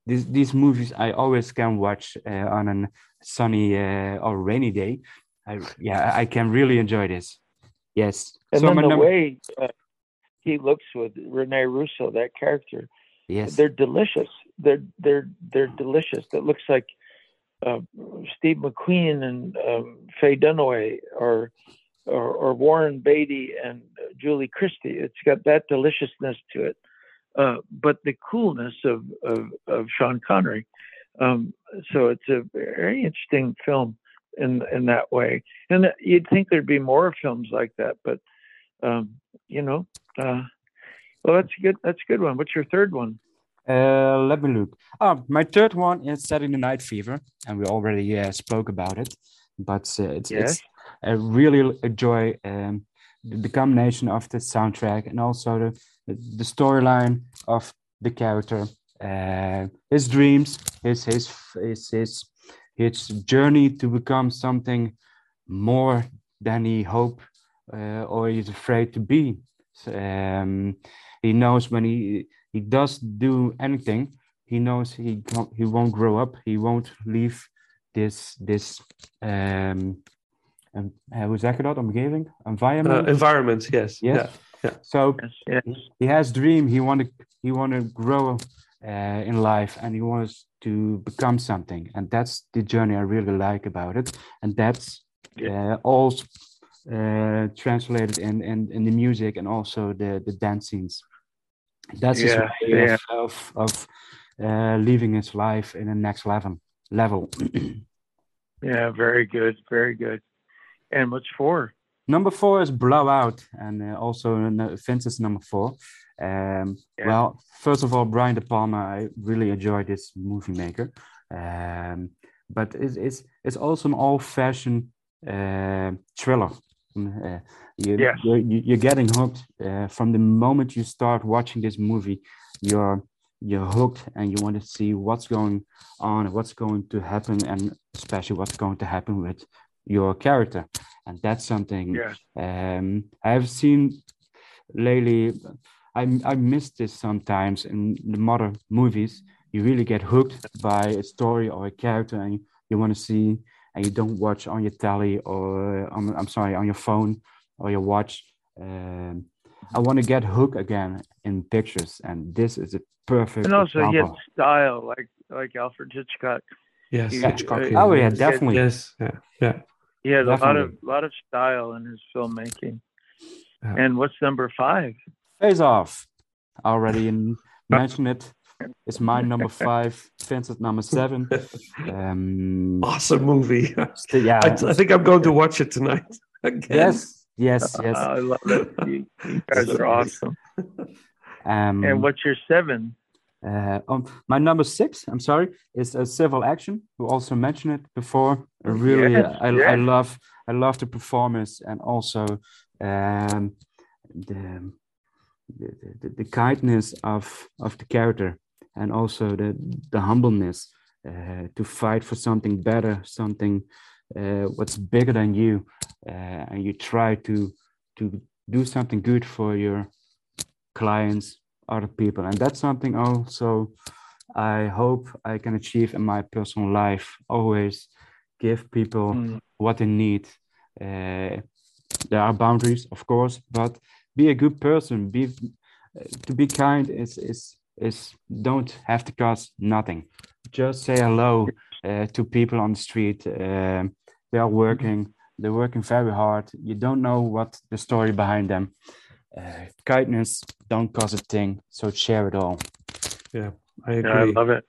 these these movies I always can watch uh, on a sunny uh, or rainy day I, yeah I can really enjoy this yes And so then the number way uh, he looks with Rene Russo, that character, yes they're delicious. They're they're they're delicious. That looks like uh, Steve McQueen and um, Faye Dunaway, or, or or Warren Beatty and uh, Julie Christie. It's got that deliciousness to it, uh, but the coolness of of, of Sean Connery. Um, so it's a very interesting film in in that way. And you'd think there'd be more films like that, but um, you know, uh, well, that's a good. That's a good one. What's your third one? Uh, let me look. Oh, my third one is Saturday Night Fever, and we already uh, spoke about it. But uh, it's, Yes. it's I really enjoy um, the, combination of the soundtrack and also the the, storyline of the character, uh, his dreams, his his his his his journey to become something more than he hope uh, or he's afraid to be. Um, he knows when he he does do anything, he knows he he won't grow up. He won't leave this this um, um hoe zeg je dat? Omgeving, environment. Uh, environment, yes. Yes. Yeah. yeah. So Yes, yes. he- he has dream. He want to he want to grow uh, in life, and he wants to become something. And that's the journey I really like about it. And that's uh, all uh, translated in, in in the music and also the the dance scenes. That's his way yeah. of of, uh, living his life in the next level level. Yeah, very good, very good. And what's four? Number four is Blowout, and uh, also Vince's number four. Um, Yeah. Well, first of all, Brian De Palma, I really enjoy this movie maker. Um, but it's, it's, it's also an old-fashioned uh, thriller. Uh, you, Yes. you're, you- you're getting hooked uh, from the moment you start watching this movie. You're you're hooked, and you want to see what's going on, what's going to happen, and especially what's going to happen with your character. And that's something Yes. um, I have seen lately. I I miss this sometimes in the modern movies. You really get hooked by a story or a character, and you, you want to see, and you don't watch on your telly or on, I'm sorry, on your phone or your watch. Um, I want to get hooked again in pictures, and this is a perfect And also he had style like like Alfred Hitchcock. Yes. Yeah. Hitchcock, Uh. Oh yeah, Yes. definitely. Yes. Yeah. Yeah. He had a lot of Definitely. lot of style in his filmmaking. Yeah. And what's number five? Face Off. Already in, mentioned it. It's my number five. Vincent number seven. Um, Awesome movie. yeah. I, I think I'm going to watch it tonight. Again. yes. Yes. Yes. I love it. You, you guys are awesome. Um, And what's your seven? uh, um, my number six, I'm sorry, is a civil action. You also mentioned it before. Really, Yes, I, I yes. love, I love the performance and also um, the, the, the the kindness of of the character and also the the humbleness uh, to fight for something better, something what's bigger than you, uh, and you try to to do something good for your clients, other people, and that's something also I hope I can achieve in my personal life. Always give people Mm. what they need. Uh, there are boundaries, of course, but be a good person. Be to be kind is is is don't have to cost nothing. Just say hello uh, to people on the street. Um they are working. They're working very hard. You don't know what the story behind them. Uh, kindness don't cost a thing, so share it all. Yeah, I agree. I love it.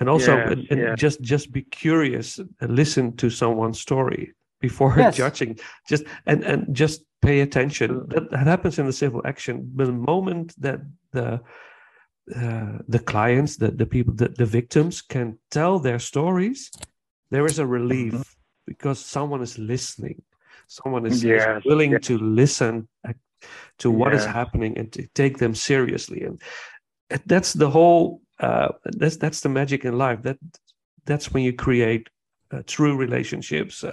and also, Yes, and, and yes. just just be curious and listen to someone's story before Yes. judging. Just and and just pay attention. That, that happens in the civil action. but The moment that the uh, the clients, the the people, the, the victims can tell their stories, there is a relief Mm-hmm. because someone is listening. Someone is, is willing to listen uh, to what is happening and to take them seriously. And that's the whole. Uh, that's that's the magic in life. That that's when you create uh, true relationships.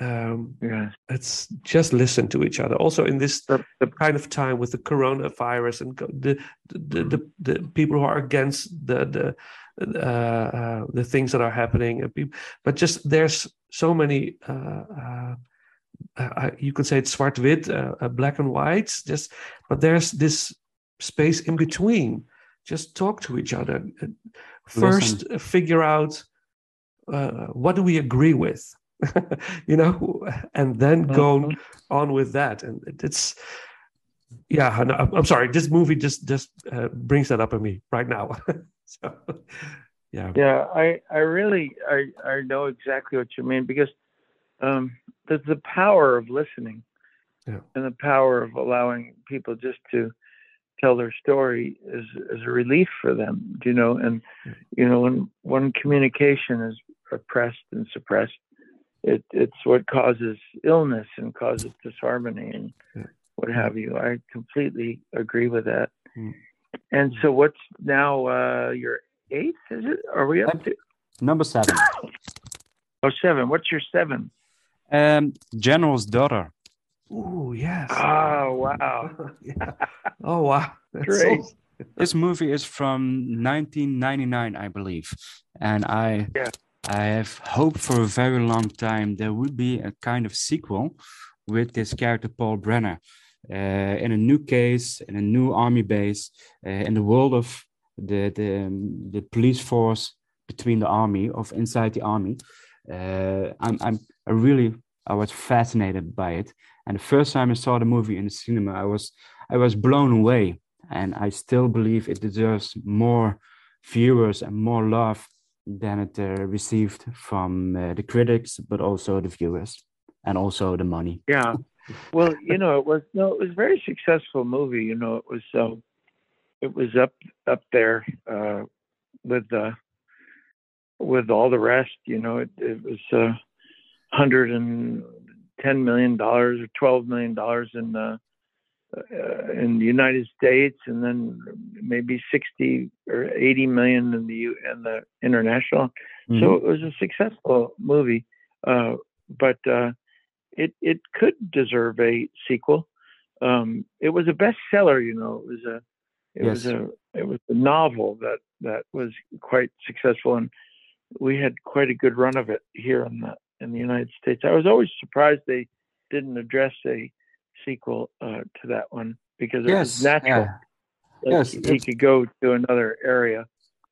Uh, um, Yes. it's just listen to each other. Also, in this The, the, kind of time with the coronavirus and the the the, the people who are against the the uh, uh, the things that are happening, but just there's so many. Uh, uh, uh, you could say it's zwart-wit, uh, uh, black and white. Just, but there's this space in between. Just talk to each other. Uh, First, uh, figure out uh, what do we agree with, you know, and then go Mhm. on with that. And it's, yeah. Know- I'm I'm sorry. This movie just just uh, brings that up in me right now. so, yeah. Yeah, I, I really, I, I know exactly what you mean because um, the, the power of listening Yeah. and the power of allowing people just to tell their story is, is a relief for them, you know, and, Yeah. you know, when, when communication is oppressed and suppressed, it, it's what causes illness and causes disharmony and Yeah. what have you. I completely agree with that. Mm. And so, what's now uh, your eighth? Is it? Are we up to? Number seven. Oh, seven. What's your seven? Um, General's daughter. Oh yes. Oh, wow. yeah. Oh wow. That's Great. so- This movie is from 1999, I believe, and I Yeah. I have hoped for a very long time there would be a kind of sequel with this character Paul Brenner uh, in a new case in a new army base uh, in the world of the the the police force between the army of inside the army. Uh, I'm I'm I really I was fascinated by it, and the first time I saw the movie in the cinema, I was I was blown away, and I still believe it deserves more viewers and more love than it uh, received from uh, the critics, but also the viewers and also the money. Yeah. Well, you know, it was no, it was a very successful movie. You know, it was um, it was up up there uh, with uh, with all the rest. You know, it, it was uh, hundred and ten million dollars or twelve million dollars in the uh, in the United States, and then maybe sixty or eighty million in the U- in the international. Mm-hmm. So it was a successful movie, uh, but uh, it it could deserve a sequel. Um, it was a bestseller, you know. It was a it was a it was a novel that that was quite successful, and we had quite a good run of it here in the in the United States. I was always surprised they didn't address a sequel uh, to that one because it was natural. yeah. Like, Yes, he could go to another area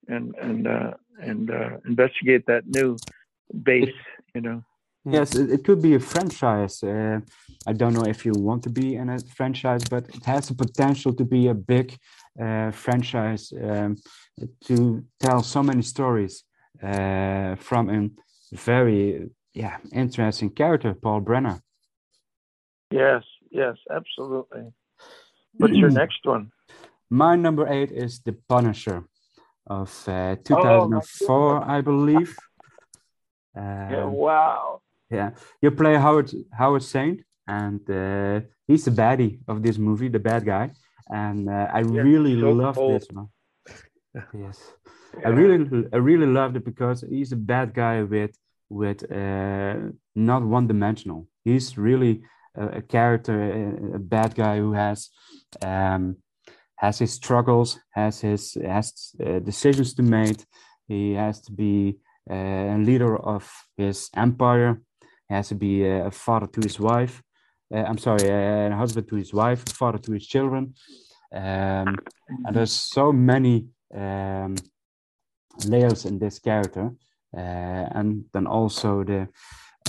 and and uh, and uh, investigate that new base. You know. Yes, it, it could be a franchise. Uh, I don't know if you want to be in a franchise, but it has the potential to be a big uh, franchise um, to tell so many stories uh, from a very yeah interesting character, Paul Brenner. Yes. Yes. Absolutely. What's your next one? My number eight is The Punisher of uh, Oh, 2004, I believe. Yeah, Um, wow. Yeah, you play Howard Howard Saint, and uh, he's the baddie of this movie, the bad guy, and uh, I Yeah, really so love this one. Yes, I really I really loved it because he's a bad guy with with uh, not one dimensional. He's really a, character, a, bad guy who has um, has his struggles, has his has uh, decisions to make. He has to be uh, a leader of his empire. He has to be a father to his wife. Uh, I'm sorry, a husband to his wife, a father to his children. Um, and there's so many um, layers in this character, uh, and then also the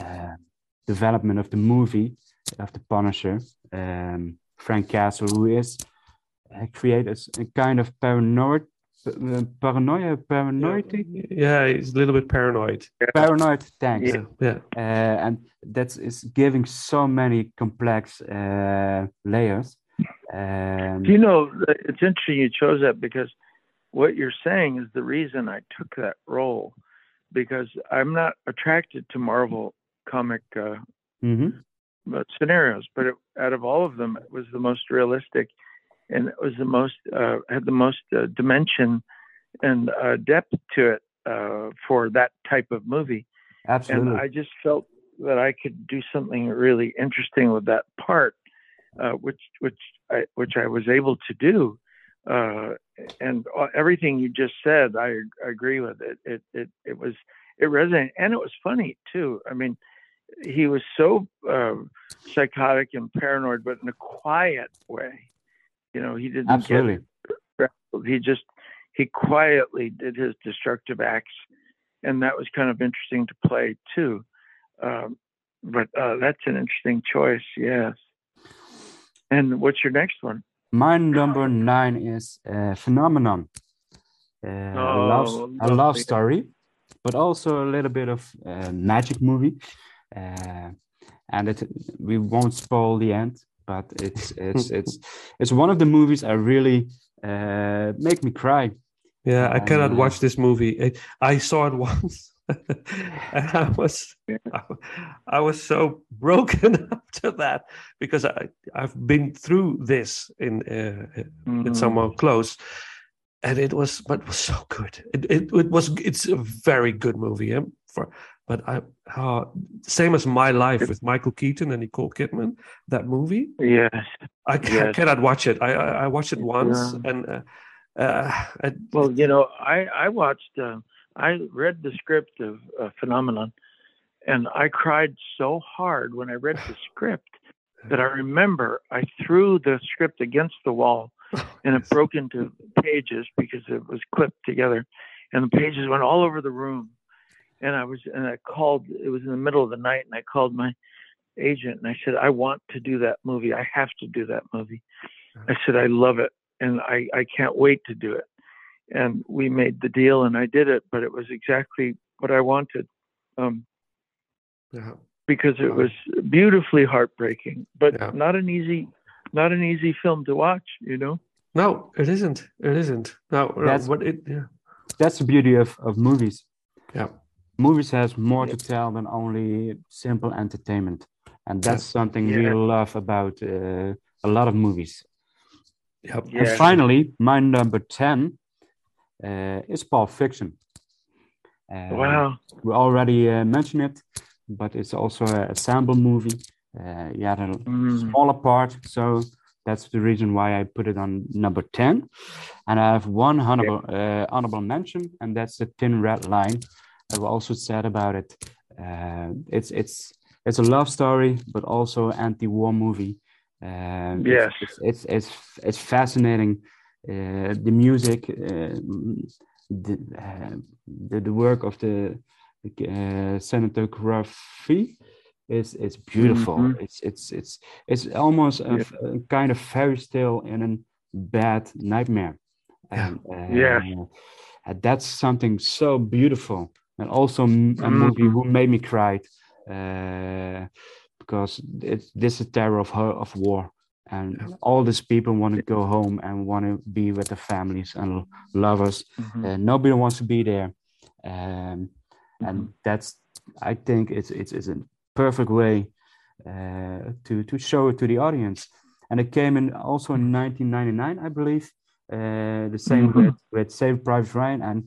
uh, development of the movie of the Punisher, um, Frank Castle, who is uh, created a kind of paranoid, uh, paranoia, paranoid, Yeah, he's a little bit paranoid. paranoid. Thanks. Yeah, yeah. Uh, and that is giving so many complex uh, layers. Um, You know, it's interesting you chose that because what you're saying is the reason I took that role because I'm not attracted to Marvel comic uh, mhm. Uh, scenarios, but it, out of all of them, it was the most realistic, and it was the most uh, had the most uh, dimension and uh, depth to it uh, for that type of movie. Absolutely. And I just felt that I could do something really interesting with that part, uh, which which I which I was able to do. Uh, and everything you just said, I, I agree with it. It it it was it resonated, and it was funny too. I mean, he was so uh, psychotic and paranoid, but in a quiet way. You know, he didn't Absolutely. get he just he quietly did his destructive acts, and that was kind of interesting to play too. Um, but uh, that's an interesting choice, yes. And what's your next one? My number nine is uh, Phenomenon. Uh, a, Oh, love, a love story, but also a little bit of uh, magic movie. Uh, and it, we won't spoil the end, but it's it's it's it's one of the movies I really uh, make me cry. Yeah, I cannot Um, watch this movie. I, I saw it once and I was, I, I was so broken after that because I I've been through this in uh, in Mhm. someone close, and it was but it was so good. It, it it was it's a very good movie. Yeah? For but I uh, same as my life with Michael Keaton and Nicole Kidman. That movie Yes. I, Yes. cannot watch it. I I, I watched it once Yeah. and. Uh, uh, it- Well, you know, I I watched. Uh, I read the script of uh, Phenomenon, and I cried so hard when I read the script that I remember I threw the script against the wall, and it broke into pages because it was clipped together, and the pages went all over the room. And I was and I called. It was in the middle of the night, and I called my agent and I said, I want to do that movie. I have to do that movie. I said, I love it and I, I can't wait to do it. And we made the deal and I did it, but it was exactly what I wanted. Um, yeah. because it Wow. was beautifully heartbreaking, but Yeah. not an easy not an easy film to watch, you know? No, it isn't. It isn't. No, no That's- but it. Yeah. That's the beauty of, of movies. Yeah. Movies has more to tell than only simple entertainment, and that's something we love about uh, a lot of movies. Yep. Yeah. And finally, my number ten uh, is Pulp Fiction. Uh, wow. we already uh, mentioned it, but it's also a ensemble movie. Uh, you a Mm. smaller part, so that's the reason why I put it on number ten. And I have one honorable uh, honorable mention, and that's the Thin Red Line. I've also said about it. Uh, it's it's it's a love story, but also anti-war movie. Um, it's- Yes. it's, it's it's it's fascinating. Uh, the music, uh, the, uh, the the work of the uh, cinematography is is beautiful. Mhm. It's it's it's it's almost a, Yeah. f- a kind of fairy tale in a bad nightmare. Yeah. And, Yeah. and that's something so beautiful, and also a movie Mhm. who made me cry uh, because it, this is terror of her of war, and all these people want to go home and want to be with their families and lovers. Mhm. Uh, nobody wants to be there, um, Mhm. and that's I think it's it's, it's a perfect way uh, to to show it to the audience. And it came in also in 1999, I believe, uh, the same Mhm. with with Saving Private Ryan, and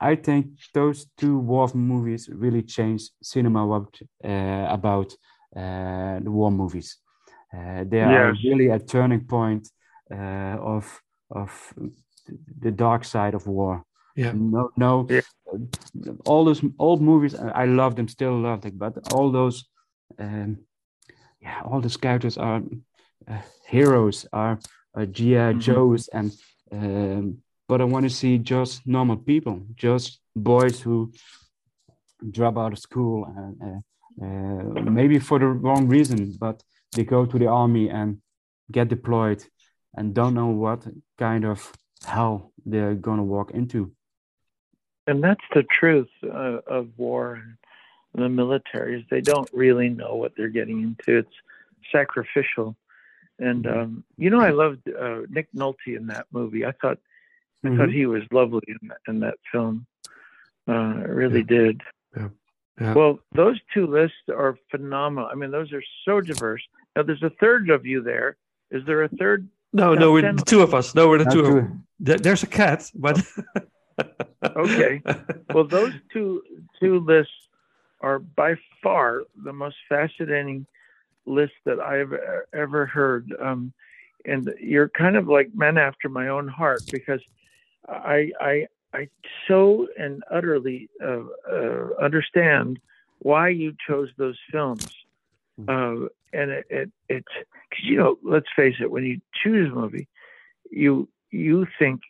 I think those two war movies really changed cinema about uh, about uh, the war movies. Uh, they are Yes. really a turning point uh, of of the dark side of war. Yeah. No, no. Yeah. All those old movies, uh, I love them, still love them, but all those, um, yeah, all those characters are uh, heroes, are, are GI Mhm. Joes, and um, but I want to see just normal people, just boys who drop out of school and uh, uh, maybe for the wrong reason, but they go to the army and get deployed and don't know what kind of hell they're going to walk into. and that's the truth uh, of war and the military is they don't really know what they're getting into. It's sacrificial, and um, you know I loved uh, Nick Nolte in that movie. I thought I thought he was lovely in that, in that film. Uh, I really did. Yeah. Yeah. Well, those two lists are phenomenal. I mean, those are so diverse. Now, there's a third of you there. Is there a third? No, no, we're 10. the two of us. No, we're the Not two of two. them. There's a cat, but Okay. Well, those two two lists are by far the most fascinating list that I've ever heard. Um, and you're kind of like men after my own heart because I I I so and utterly uh, uh, understand why you chose those films. Uh, and it, it it's because you know, let's face it, when you choose a movie, you you think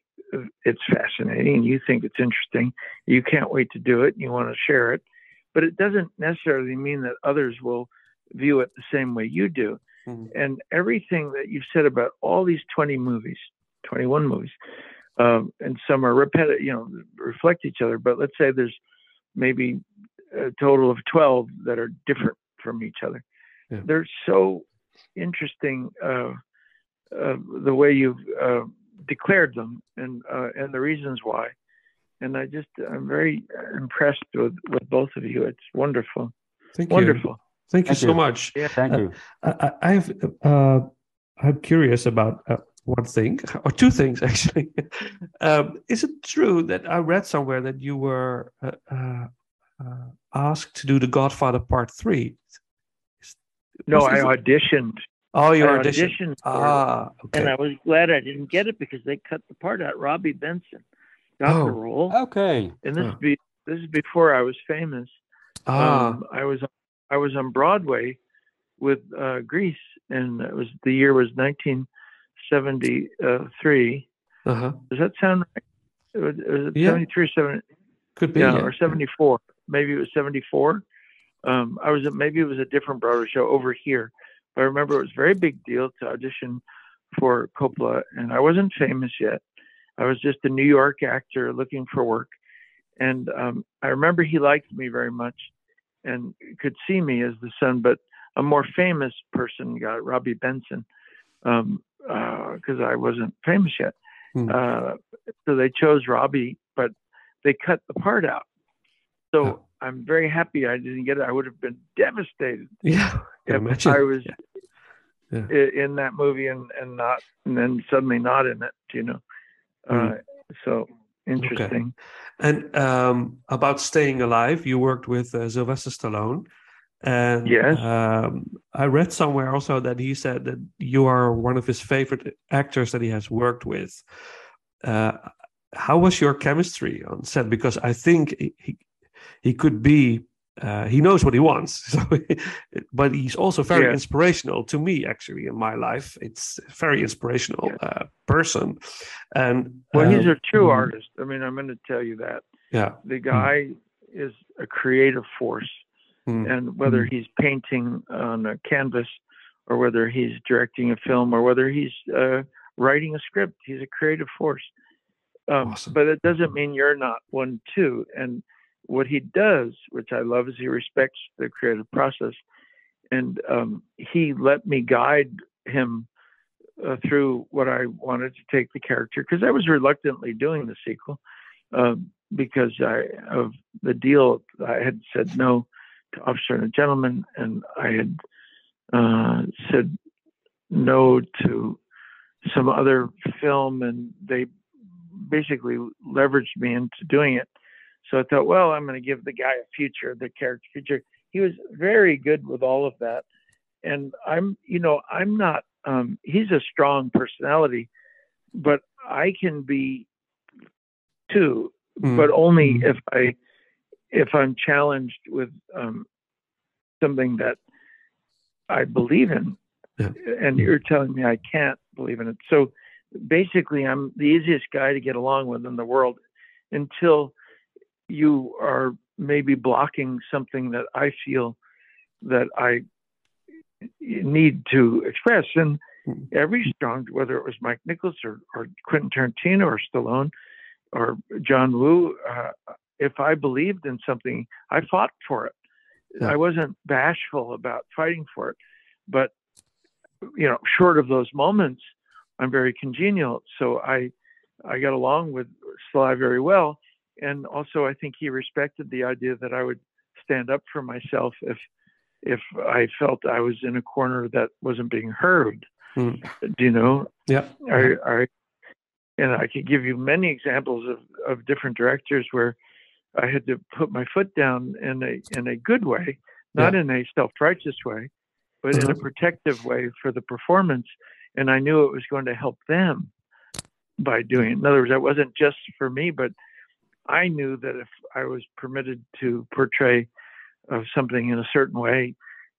it's fascinating and you think it's interesting. You can't wait to do it and you want to share it. But it doesn't necessarily mean that others will view it the same way you do. Mhm. And everything that you've said about all these 20 movies, 21 movies, um, and some are repetitive, you know, reflect each other. But let's say there's maybe a total of 12 that are different from each other. Yeah. They're so interesting uh, uh, the way you've uh, declared them and uh, and the reasons why. and I just I'm very impressed with with both of you. It's wonderful, Thank you. wonderful. Thank you Thank so you. much. Thank Uh, you. I, I- I have. Uh, I'm curious about uh, one thing, or two things actually. um, is it true that I read somewhere that you were uh, uh, uh, asked to do The Godfather Part Three? Is- No, was I this- auditioned. Oh, you I auditioned. auditioned Ah, okay. and I was glad I didn't get it because they cut the part out. Robby Benson got Oh. the role, Okay. and this Huh. be this is before I was famous. ah, Um, I was I was on Broadway with uh, Grease, and it was the year was 1973. uh-huh. Does that sound right? Was, was it Yeah. 73 70? Could be. yeah, yeah. or 74. Maybe it was 74. Um, I was at, maybe it was a different Broadway show over here. But I remember it was a very big deal to audition for Coppola, and I wasn't famous yet. I was just a New York actor looking for work, and um, I remember he liked me very much and could see me as the son. But a more famous person got Robby Benson because I wasn't famous yet. Hmm. Uh, so they chose Robby, but they cut the part out. So Oh. I'm very happy I didn't get it. I would have been devastated Yeah, if imagine. I was Yeah. Yeah. in that movie and, and not, and then suddenly not in it, you know. Hmm. Uh, so interesting. And um, about staying alive, you worked with uh, Sylvester Stallone. And Yes. um, I read somewhere also that he said that you are one of his favorite actors that he has worked with. Uh, how was your chemistry on set? Because I think he, he, could be, uh, he knows what he wants. So, but he's also very Yeah. inspirational to me, actually, in my life. It's a very inspirational Yeah. uh, person. And Well, he's um, a true mhm. artist. I mean, I'm going to tell you that. Yeah. The guy is a creative force. Mm. and whether he's painting on a canvas or whether he's directing a film or whether he's uh, writing a script he's a creative force um, Awesome. but it doesn't mean you're not one too and what he does which i love is he respects the creative process and um, he let me guide him uh, through what i wanted to take the character because i was reluctantly doing the sequel um, because I, of the deal i had said no to Officer and a Gentleman, and I had uh, said no to some other film, and they basically leveraged me into doing it. So I thought, well, I'm going to give the guy a future, the character future. He was very good with all of that, and I'm, you know, I'm not. Um, he's a strong personality, but I can be too, Mm. but only if I if I'm challenged with um, something that I believe in, Yeah. and you're telling me I can't believe in it. So basically, I'm the easiest guy to get along with in the world until you are maybe blocking something that I feel that I need to express. And Mm. every strong, whether it was Mike Nichols or, or Quentin Tarantino or Stallone or John Woo, uh, if I believed in something, I fought for it. Yeah. I wasn't bashful about fighting for it, but you know, short of those moments, I'm very congenial. So I, I got along with Sly very well, and also I think he respected the idea that I would stand up for myself if, if I felt I was in a corner that wasn't being heard. Hmm. Do you know? Yeah. I, I, and I could give you many examples of, of different directors where I had to put my foot down in a in a good way, not in a self righteous way, but in a Mhm. protective way for the performance. And I knew it was going to help them by doing it. In other words, it wasn't just for me, but I knew that if I was permitted to portray uh, something in a certain way,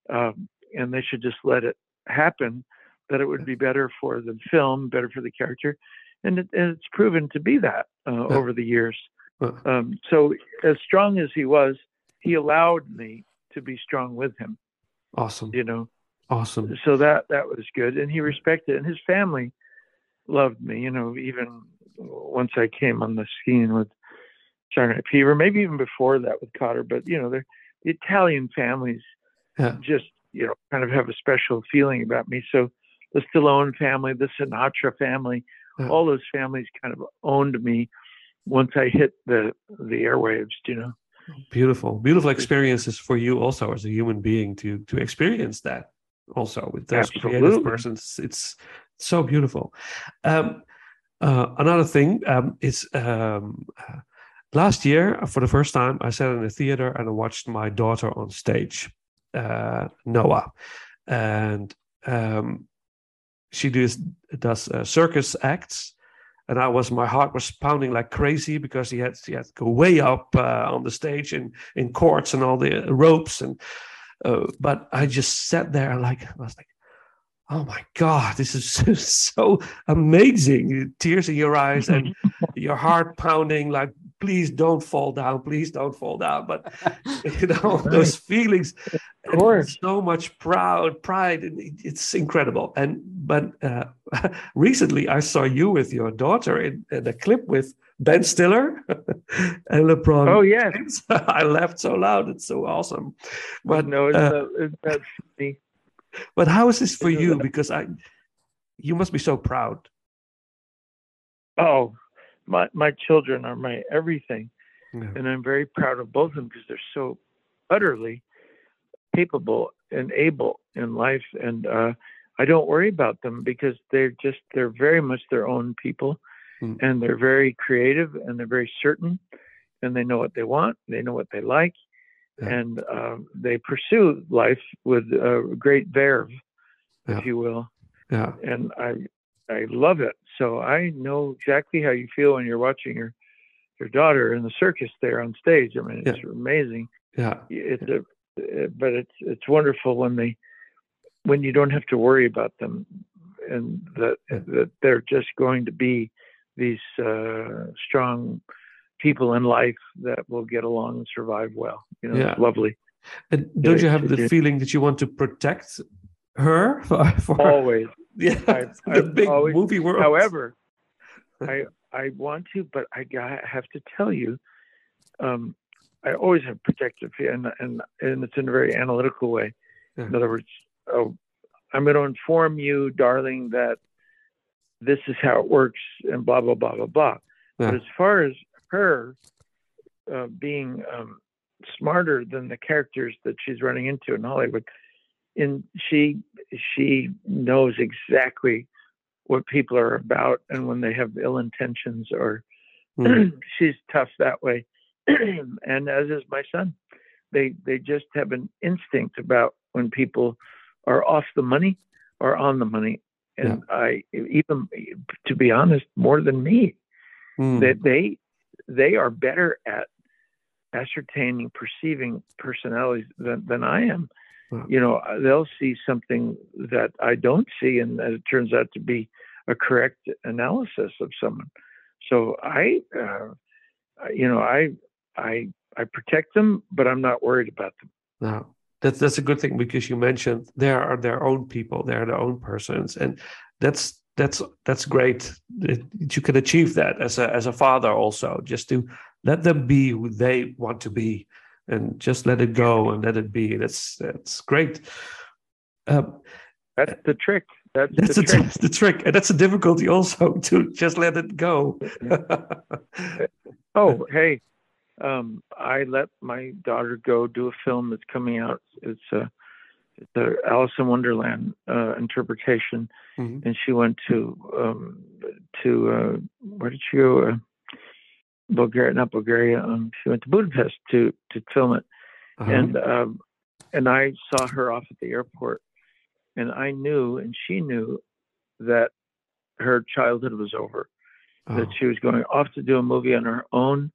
um, and they should just let it happen, that it would be better for the film, better for the character, and, it, and it's proven to be that uh, Yeah. over the years. Uh, Um, so, as strong as he was, he allowed me to be strong with him. Awesome. You know, Awesome. so that that was good, and he respected, and his family loved me. You know, even once I came on the scene with Night Fever, maybe even before that with Kotter. But you know, the Italian families Yeah. just you know kind of have a special feeling about me. So the Stallone family, the Sinatra family, Yeah. all those families kind of owned me once I hit the the airwaves, you know. Beautiful, beautiful experiences for you also as a human being to to experience that also with those creative Absolutely. persons. It's so beautiful. Um, uh, another thing um, is um, uh, last year for the first time I sat in a theater and I watched my daughter on stage, uh, Noah, and um, she does does uh, circus acts and I was my heart was pounding like crazy because he had he had to go way up uh, on the stage in in courts and all the ropes and uh, but I just sat there like I was like oh my god this is so amazing tears in your eyes and your heart pounding like please don't fall down please don't fall down but you know those feelings Of course. so much proud pride and it's incredible and but uh, recently i saw you with your daughter in, in a clip with ben stiller and lebron Oh yes. I laughed so loud it's so awesome but no, it's uh, it's not funny. But how is this for you? because i you must be so proud. Oh, my my children are my everything, Yeah. and I'm very proud of both of them because they're so utterly capable and able in life, and uh, I don't worry about them because they're just they're very much their own people, Mm. and they're very creative and they're very certain, and they know what they want, they know what they like, Yeah. and um, they pursue life with uh, great verve, Yeah. if you will yeah and I I love it. So I know exactly how you feel when you're watching your your daughter in the circus there on stage. I mean, it's amazing. yeah It's a, uh, but it's it's wonderful when they when you don't have to worry about them, and that Yeah. that they're just going to be these uh, strong people in life that will get along and survive well. You know, Yeah. lovely. and don't you have the feeling that you want to protect her for, for Always. yeah I've- the I've big always- movie world However, I I want to, but I have to tell you, um, I always have protective, and and and it's in a very analytical way. Yeah. In other words, oh, I'm going to inform you, darling, that this is how it works, and blah blah blah blah blah. Yeah. But as far as her uh, being um, smarter than the characters that she's running into in Hollywood, in she she knows exactly what people are about and when they have ill intentions or Mm. she's tough that way. And as is my son. They they just have an instinct about when people are off the money or on the money. And i even to be honest more than me. Mm. that they they are better at ascertaining perceiving personalities than, than i am. Wow. you know they'll see something that i don't see and it turns out to be a correct analysis of someone. So i uh, you know i i i protect them but i'm not worried about them. No, that's that's a good thing because you mentioned there are their own people, they're their own persons, and that's that's that's great that you can achieve that as a as a father also, just to let them be who they want to be, and just let it go and let it be. That's that's great. Um, that's the trick that's, that's the the, trick the trick, and that's a difficulty also to just let it go. Oh, hey, um, I let my daughter go do a film that's coming out. It's a, it's a Alice in Wonderland uh, interpretation, Mhm. and she went to um, to uh, where did she go? Uh, Bulgaria, not Bulgaria. Um, she went to Budapest to to film it, Uh-huh. and um, and I saw her off at the airport, and I knew, and she knew, that her childhood was over that Oh, she was going off to do a movie on her own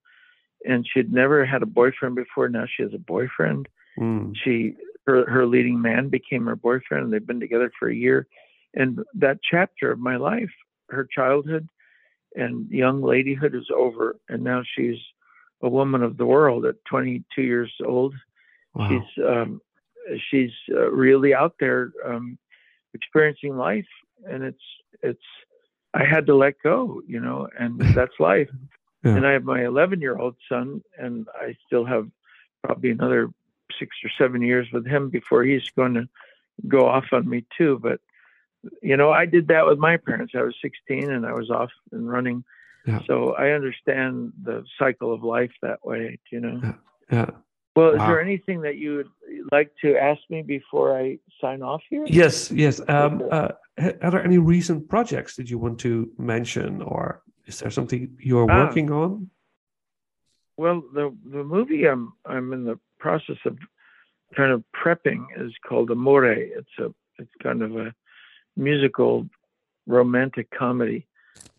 and she'd never had a boyfriend before now she has a boyfriend mm, she her, her leading man became her boyfriend and they've been together for a year and that chapter of my life her childhood and young ladyhood is over and now she's a woman of the world at 22 years old wow. she's um, she's uh, really out there um, experiencing life, and it's it's I had to let go, you know, and that's life. Yeah. And I have my 11 year old son, and I still have probably another six or seven years with him before he's going to go off on me too. But you know, I did that with my parents. I was 16 and I was off and running Yeah. So I understand the cycle of life that way. You know. Yeah. Well, is Wow. there anything that you would like to ask me before I sign off here? Yes, yes. Um, uh, are there any recent projects that you want to mention, or is there something you're Ah. working on? Well, the the movie I'm I'm in the process of kind of prepping is called Amore. It's a it's kind of a musical romantic comedy,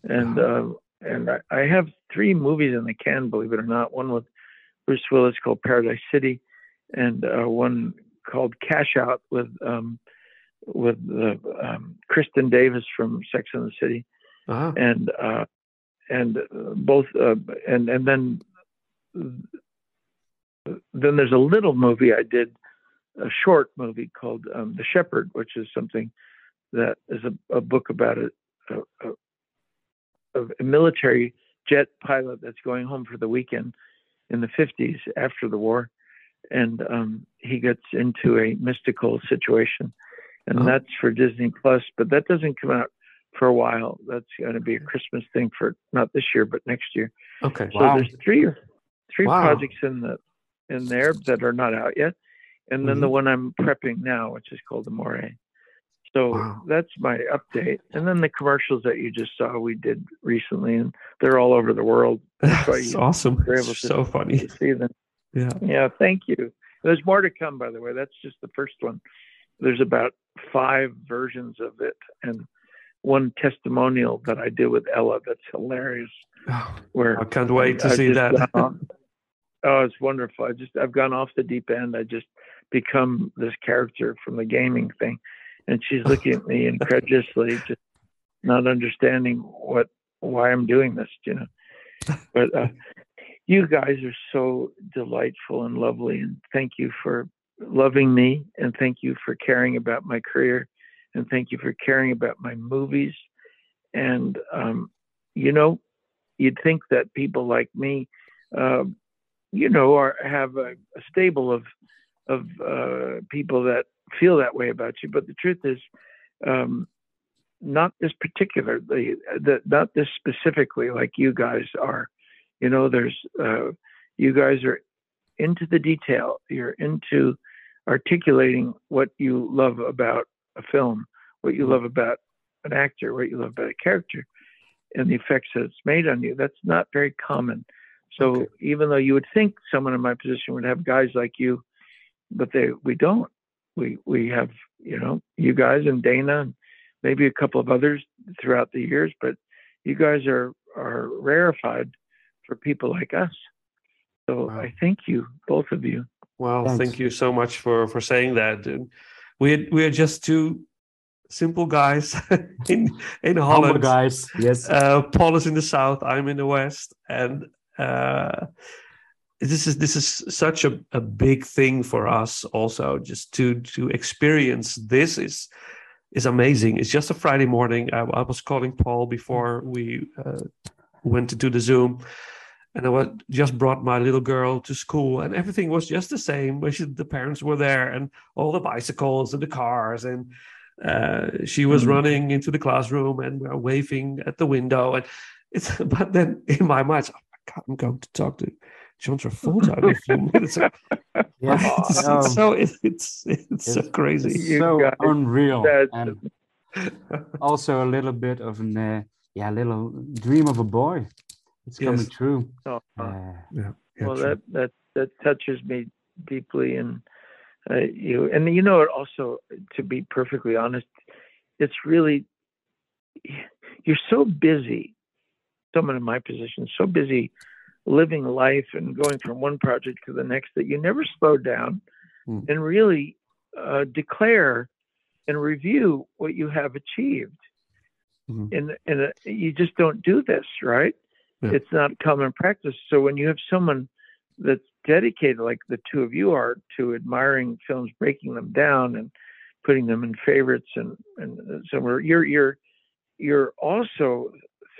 and uh, and I, I have three movies in the can, believe it or not. One with Bruce Willis called Paradise City, and uh, one called Cash Out with um, with the um, Kristin Davis from Sex and the City Ah, and uh, and both uh, and and then then there's a little movie I did, a short movie called um, The Shepherd, which is something that is a, a book about a, a, a, military jet pilot that's going home for the weekend in the 50s after the war, and um, he gets into a mystical situation, and Oh. that's for Disney Plus. But that doesn't come out for a while. That's going to be a Christmas thing for not this year, but next year. okay. So Wow. there's three three Wow. projects in the in there that are not out yet, and then the Mhm. one I'm prepping now, which is called Amore. So Wow. that's my update, and then the commercials that you just saw we did recently, and they're all over the world. That's you awesome. able It's to- so funny. to see them. Yeah. Yeah, thank you. There's more to come, by the way. That's just the first one. There's about five versions of it, and one testimonial that I did with Ella that's hilarious. Oh, Where I can't wait to I've see that. oh, it's wonderful. I just I've gone off the deep end. I just become this character from the gaming thing, and she's looking at me incredulously, just not understanding what why I'm doing this. You know, but uh, you guys are so delightful and lovely, and thank you for loving me, and thank you for caring about my career, and thank you for caring about my movies, and um, you know, you'd think that people like me, uh, you know, are have a, a stable of of uh, people that feel that way about you. But the truth is, um, not this particularly, that not this specifically, like you guys are. You know, there's uh, you guys are into the detail. You're into articulating what you love about a film, what you love about an actor, what you love about a character, and the effects that it's made on you. That's not very common. So Okay. even though you would think someone in my position would have guys like you, but they we don't. We we have you know you guys and Dana and maybe a couple of others throughout the years, but you guys are are rarefied for people like us. So Wow. I thank you, both of you. Well, Thanks. thank you so much for for saying that. And we we are just two simple guys in in Humble Holland. guys. Yes. Uh, Paul is in the south. I'm in the west, and uh, this is this is such a, a big thing for us. Also, just to to experience this is is amazing. It's just a Friday morning. I, I was calling Paul before we uh, went to do the Zoom, and I was, just brought my little girl to school, and everything was just the same. Where she, the parents were there, and all the bicycles and the cars, and uh, she was Mhm. running into the classroom, and we were waving at the window, and it's. But then in my mind, God, I'm going to talk to John Travolta in a few minutes. Yes. it's, No, it's so it's it's, it's so crazy. it's so unreal. That's- And also a little bit of an uh, yeah, little dream of a boy. It's coming true. Oh, Uh, yeah, yeah, well, true. that that that touches me deeply, and uh, you and you know it also. To be perfectly honest, it's really you're so busy. Someone in my position, so busy living life and going from one project to the next that you never slow down Hmm. and really uh, declare and review what you have achieved. Mhm. And and uh, you just don't do this, right? Yeah. It's not common practice. So when you have someone that's dedicated, like the two of you are, to admiring films, breaking them down, and putting them in favorites, and and somewhere you're you're you're also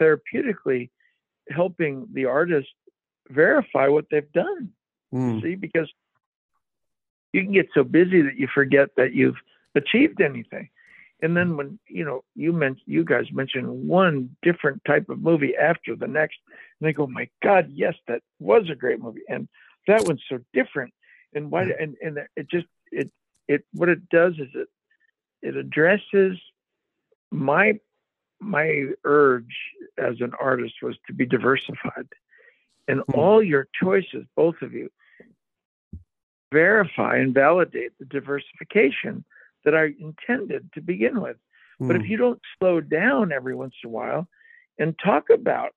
therapeutically helping the artist verify what they've done. Mm. See, because you can get so busy that you forget that you've achieved anything. And then when you know you mentioned you guys mentioned one different type of movie after the next, and they go, "My God, yes, that was a great movie," and that one's so different. And why? And and it just it it what it does is it it addresses my my urge as an artist was to be diversified and Hmm. all your choices both of you verify and validate the diversification that i intended to begin with but if Mm. you don't slow down every once in a while and talk about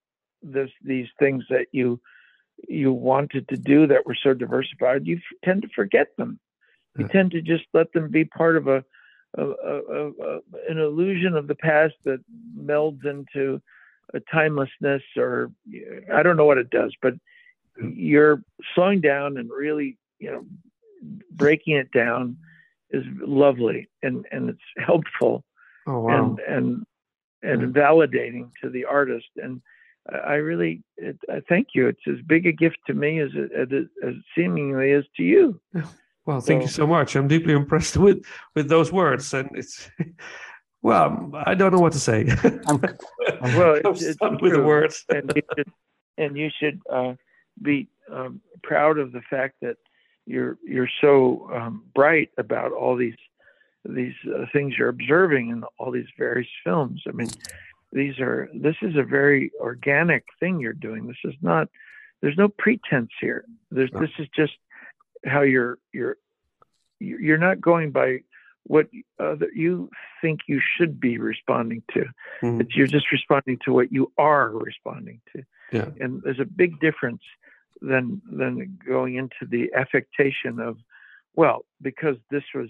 this these things that you you wanted to do that were so diversified, you f- tend to forget them. You Yeah. tend to just let them be part of a, a, a, an illusion of the past that melds into a timelessness, or I don't know what it does, but you're slowing down and really, you know, breaking it down is lovely and and it's helpful Oh wow. and and and validating to the artist. And I really it, I thank you. It's as big a gift to me as it, as it, as it seemingly is to you. Well, thank you So- so much. I'm deeply impressed with with those words, and it's well, I don't know what to say. I'm, Well, I'm it's, it's stuck with the words. and you should and you should uh, be um, proud of the fact that you're you're so um, bright about all these these uh, things you're observing in all these various films. I mean, these are this is a very organic thing you're doing. This is not there's no pretense here. There's No. this is just how you're you're you're not going by what that you think you should be responding to Mhm. it's you're just responding to what you are responding to Yeah. and there's a big difference than than going into the affectation of well because this was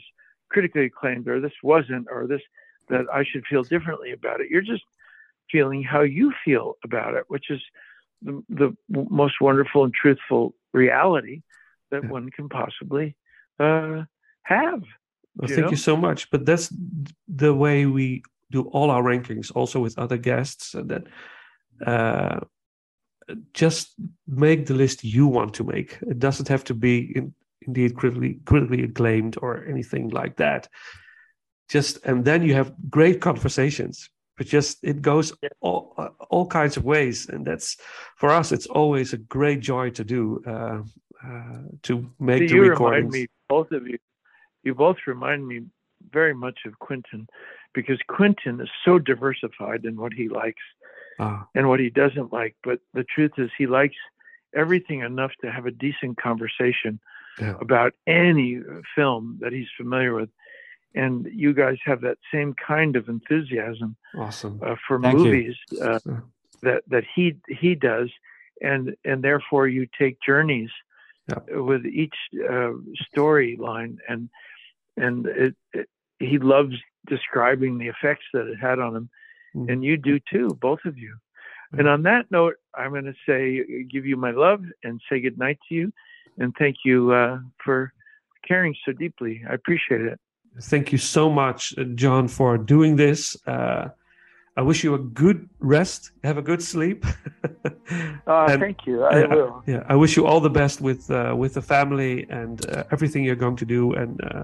critically acclaimed or this wasn't or this that i should feel differently about it you're just feeling how you feel about it which is the, the most wonderful and truthful reality that Yeah. one can possibly uh, have Well, thank know? you so much. But that's the way we do all our rankings, also with other guests, and that uh, just make the list you want to make. It doesn't have to be in, indeed critically critically acclaimed or anything like that. Just and then you have great conversations. But just it goes all uh, all kinds of ways, and that's for us. It's always a great joy to do uh, uh, to make See, the you recordings. remind me, both of you, you both remind me very much of Quentin, because Quentin is so diversified in what he likes Ah, and what he doesn't like. But the truth is, he likes everything enough to have a decent conversation Yeah. about any film that he's familiar with. And you guys have that same kind of enthusiasm awesome. uh, for Thank movies uh, that that he he does, and and therefore you take journeys Yeah. with each uh, storyline, and and it, it, he loves describing the effects that it had on him, Mhm. and you do too, both of you. Yeah. And on that note, I'm going to say give you my love and say good night to you, and thank you uh, for caring so deeply. I appreciate it. Thank you so much, uh, John, for doing this. Uh, I wish you a good rest. Have a good sleep. Uh, And- thank you. I yeah, will. Yeah, I wish you all the best with uh, with the family and uh, everything you're going to do. And uh,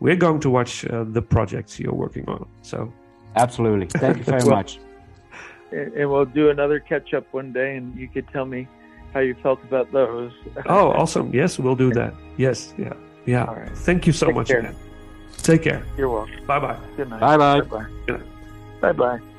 we're going to watch uh, the projects you're working on. So absolutely. Thank you very Well- much. and and we'll do another catch up one day, and you could tell me how you felt about those. Oh, awesome. Yes, we'll do that. Yes. Yeah. Yeah. All right. Thank you so Take much care. Take care. You're welcome. Bye bye. Good night. Bye bye. Bye bye. Bye bye.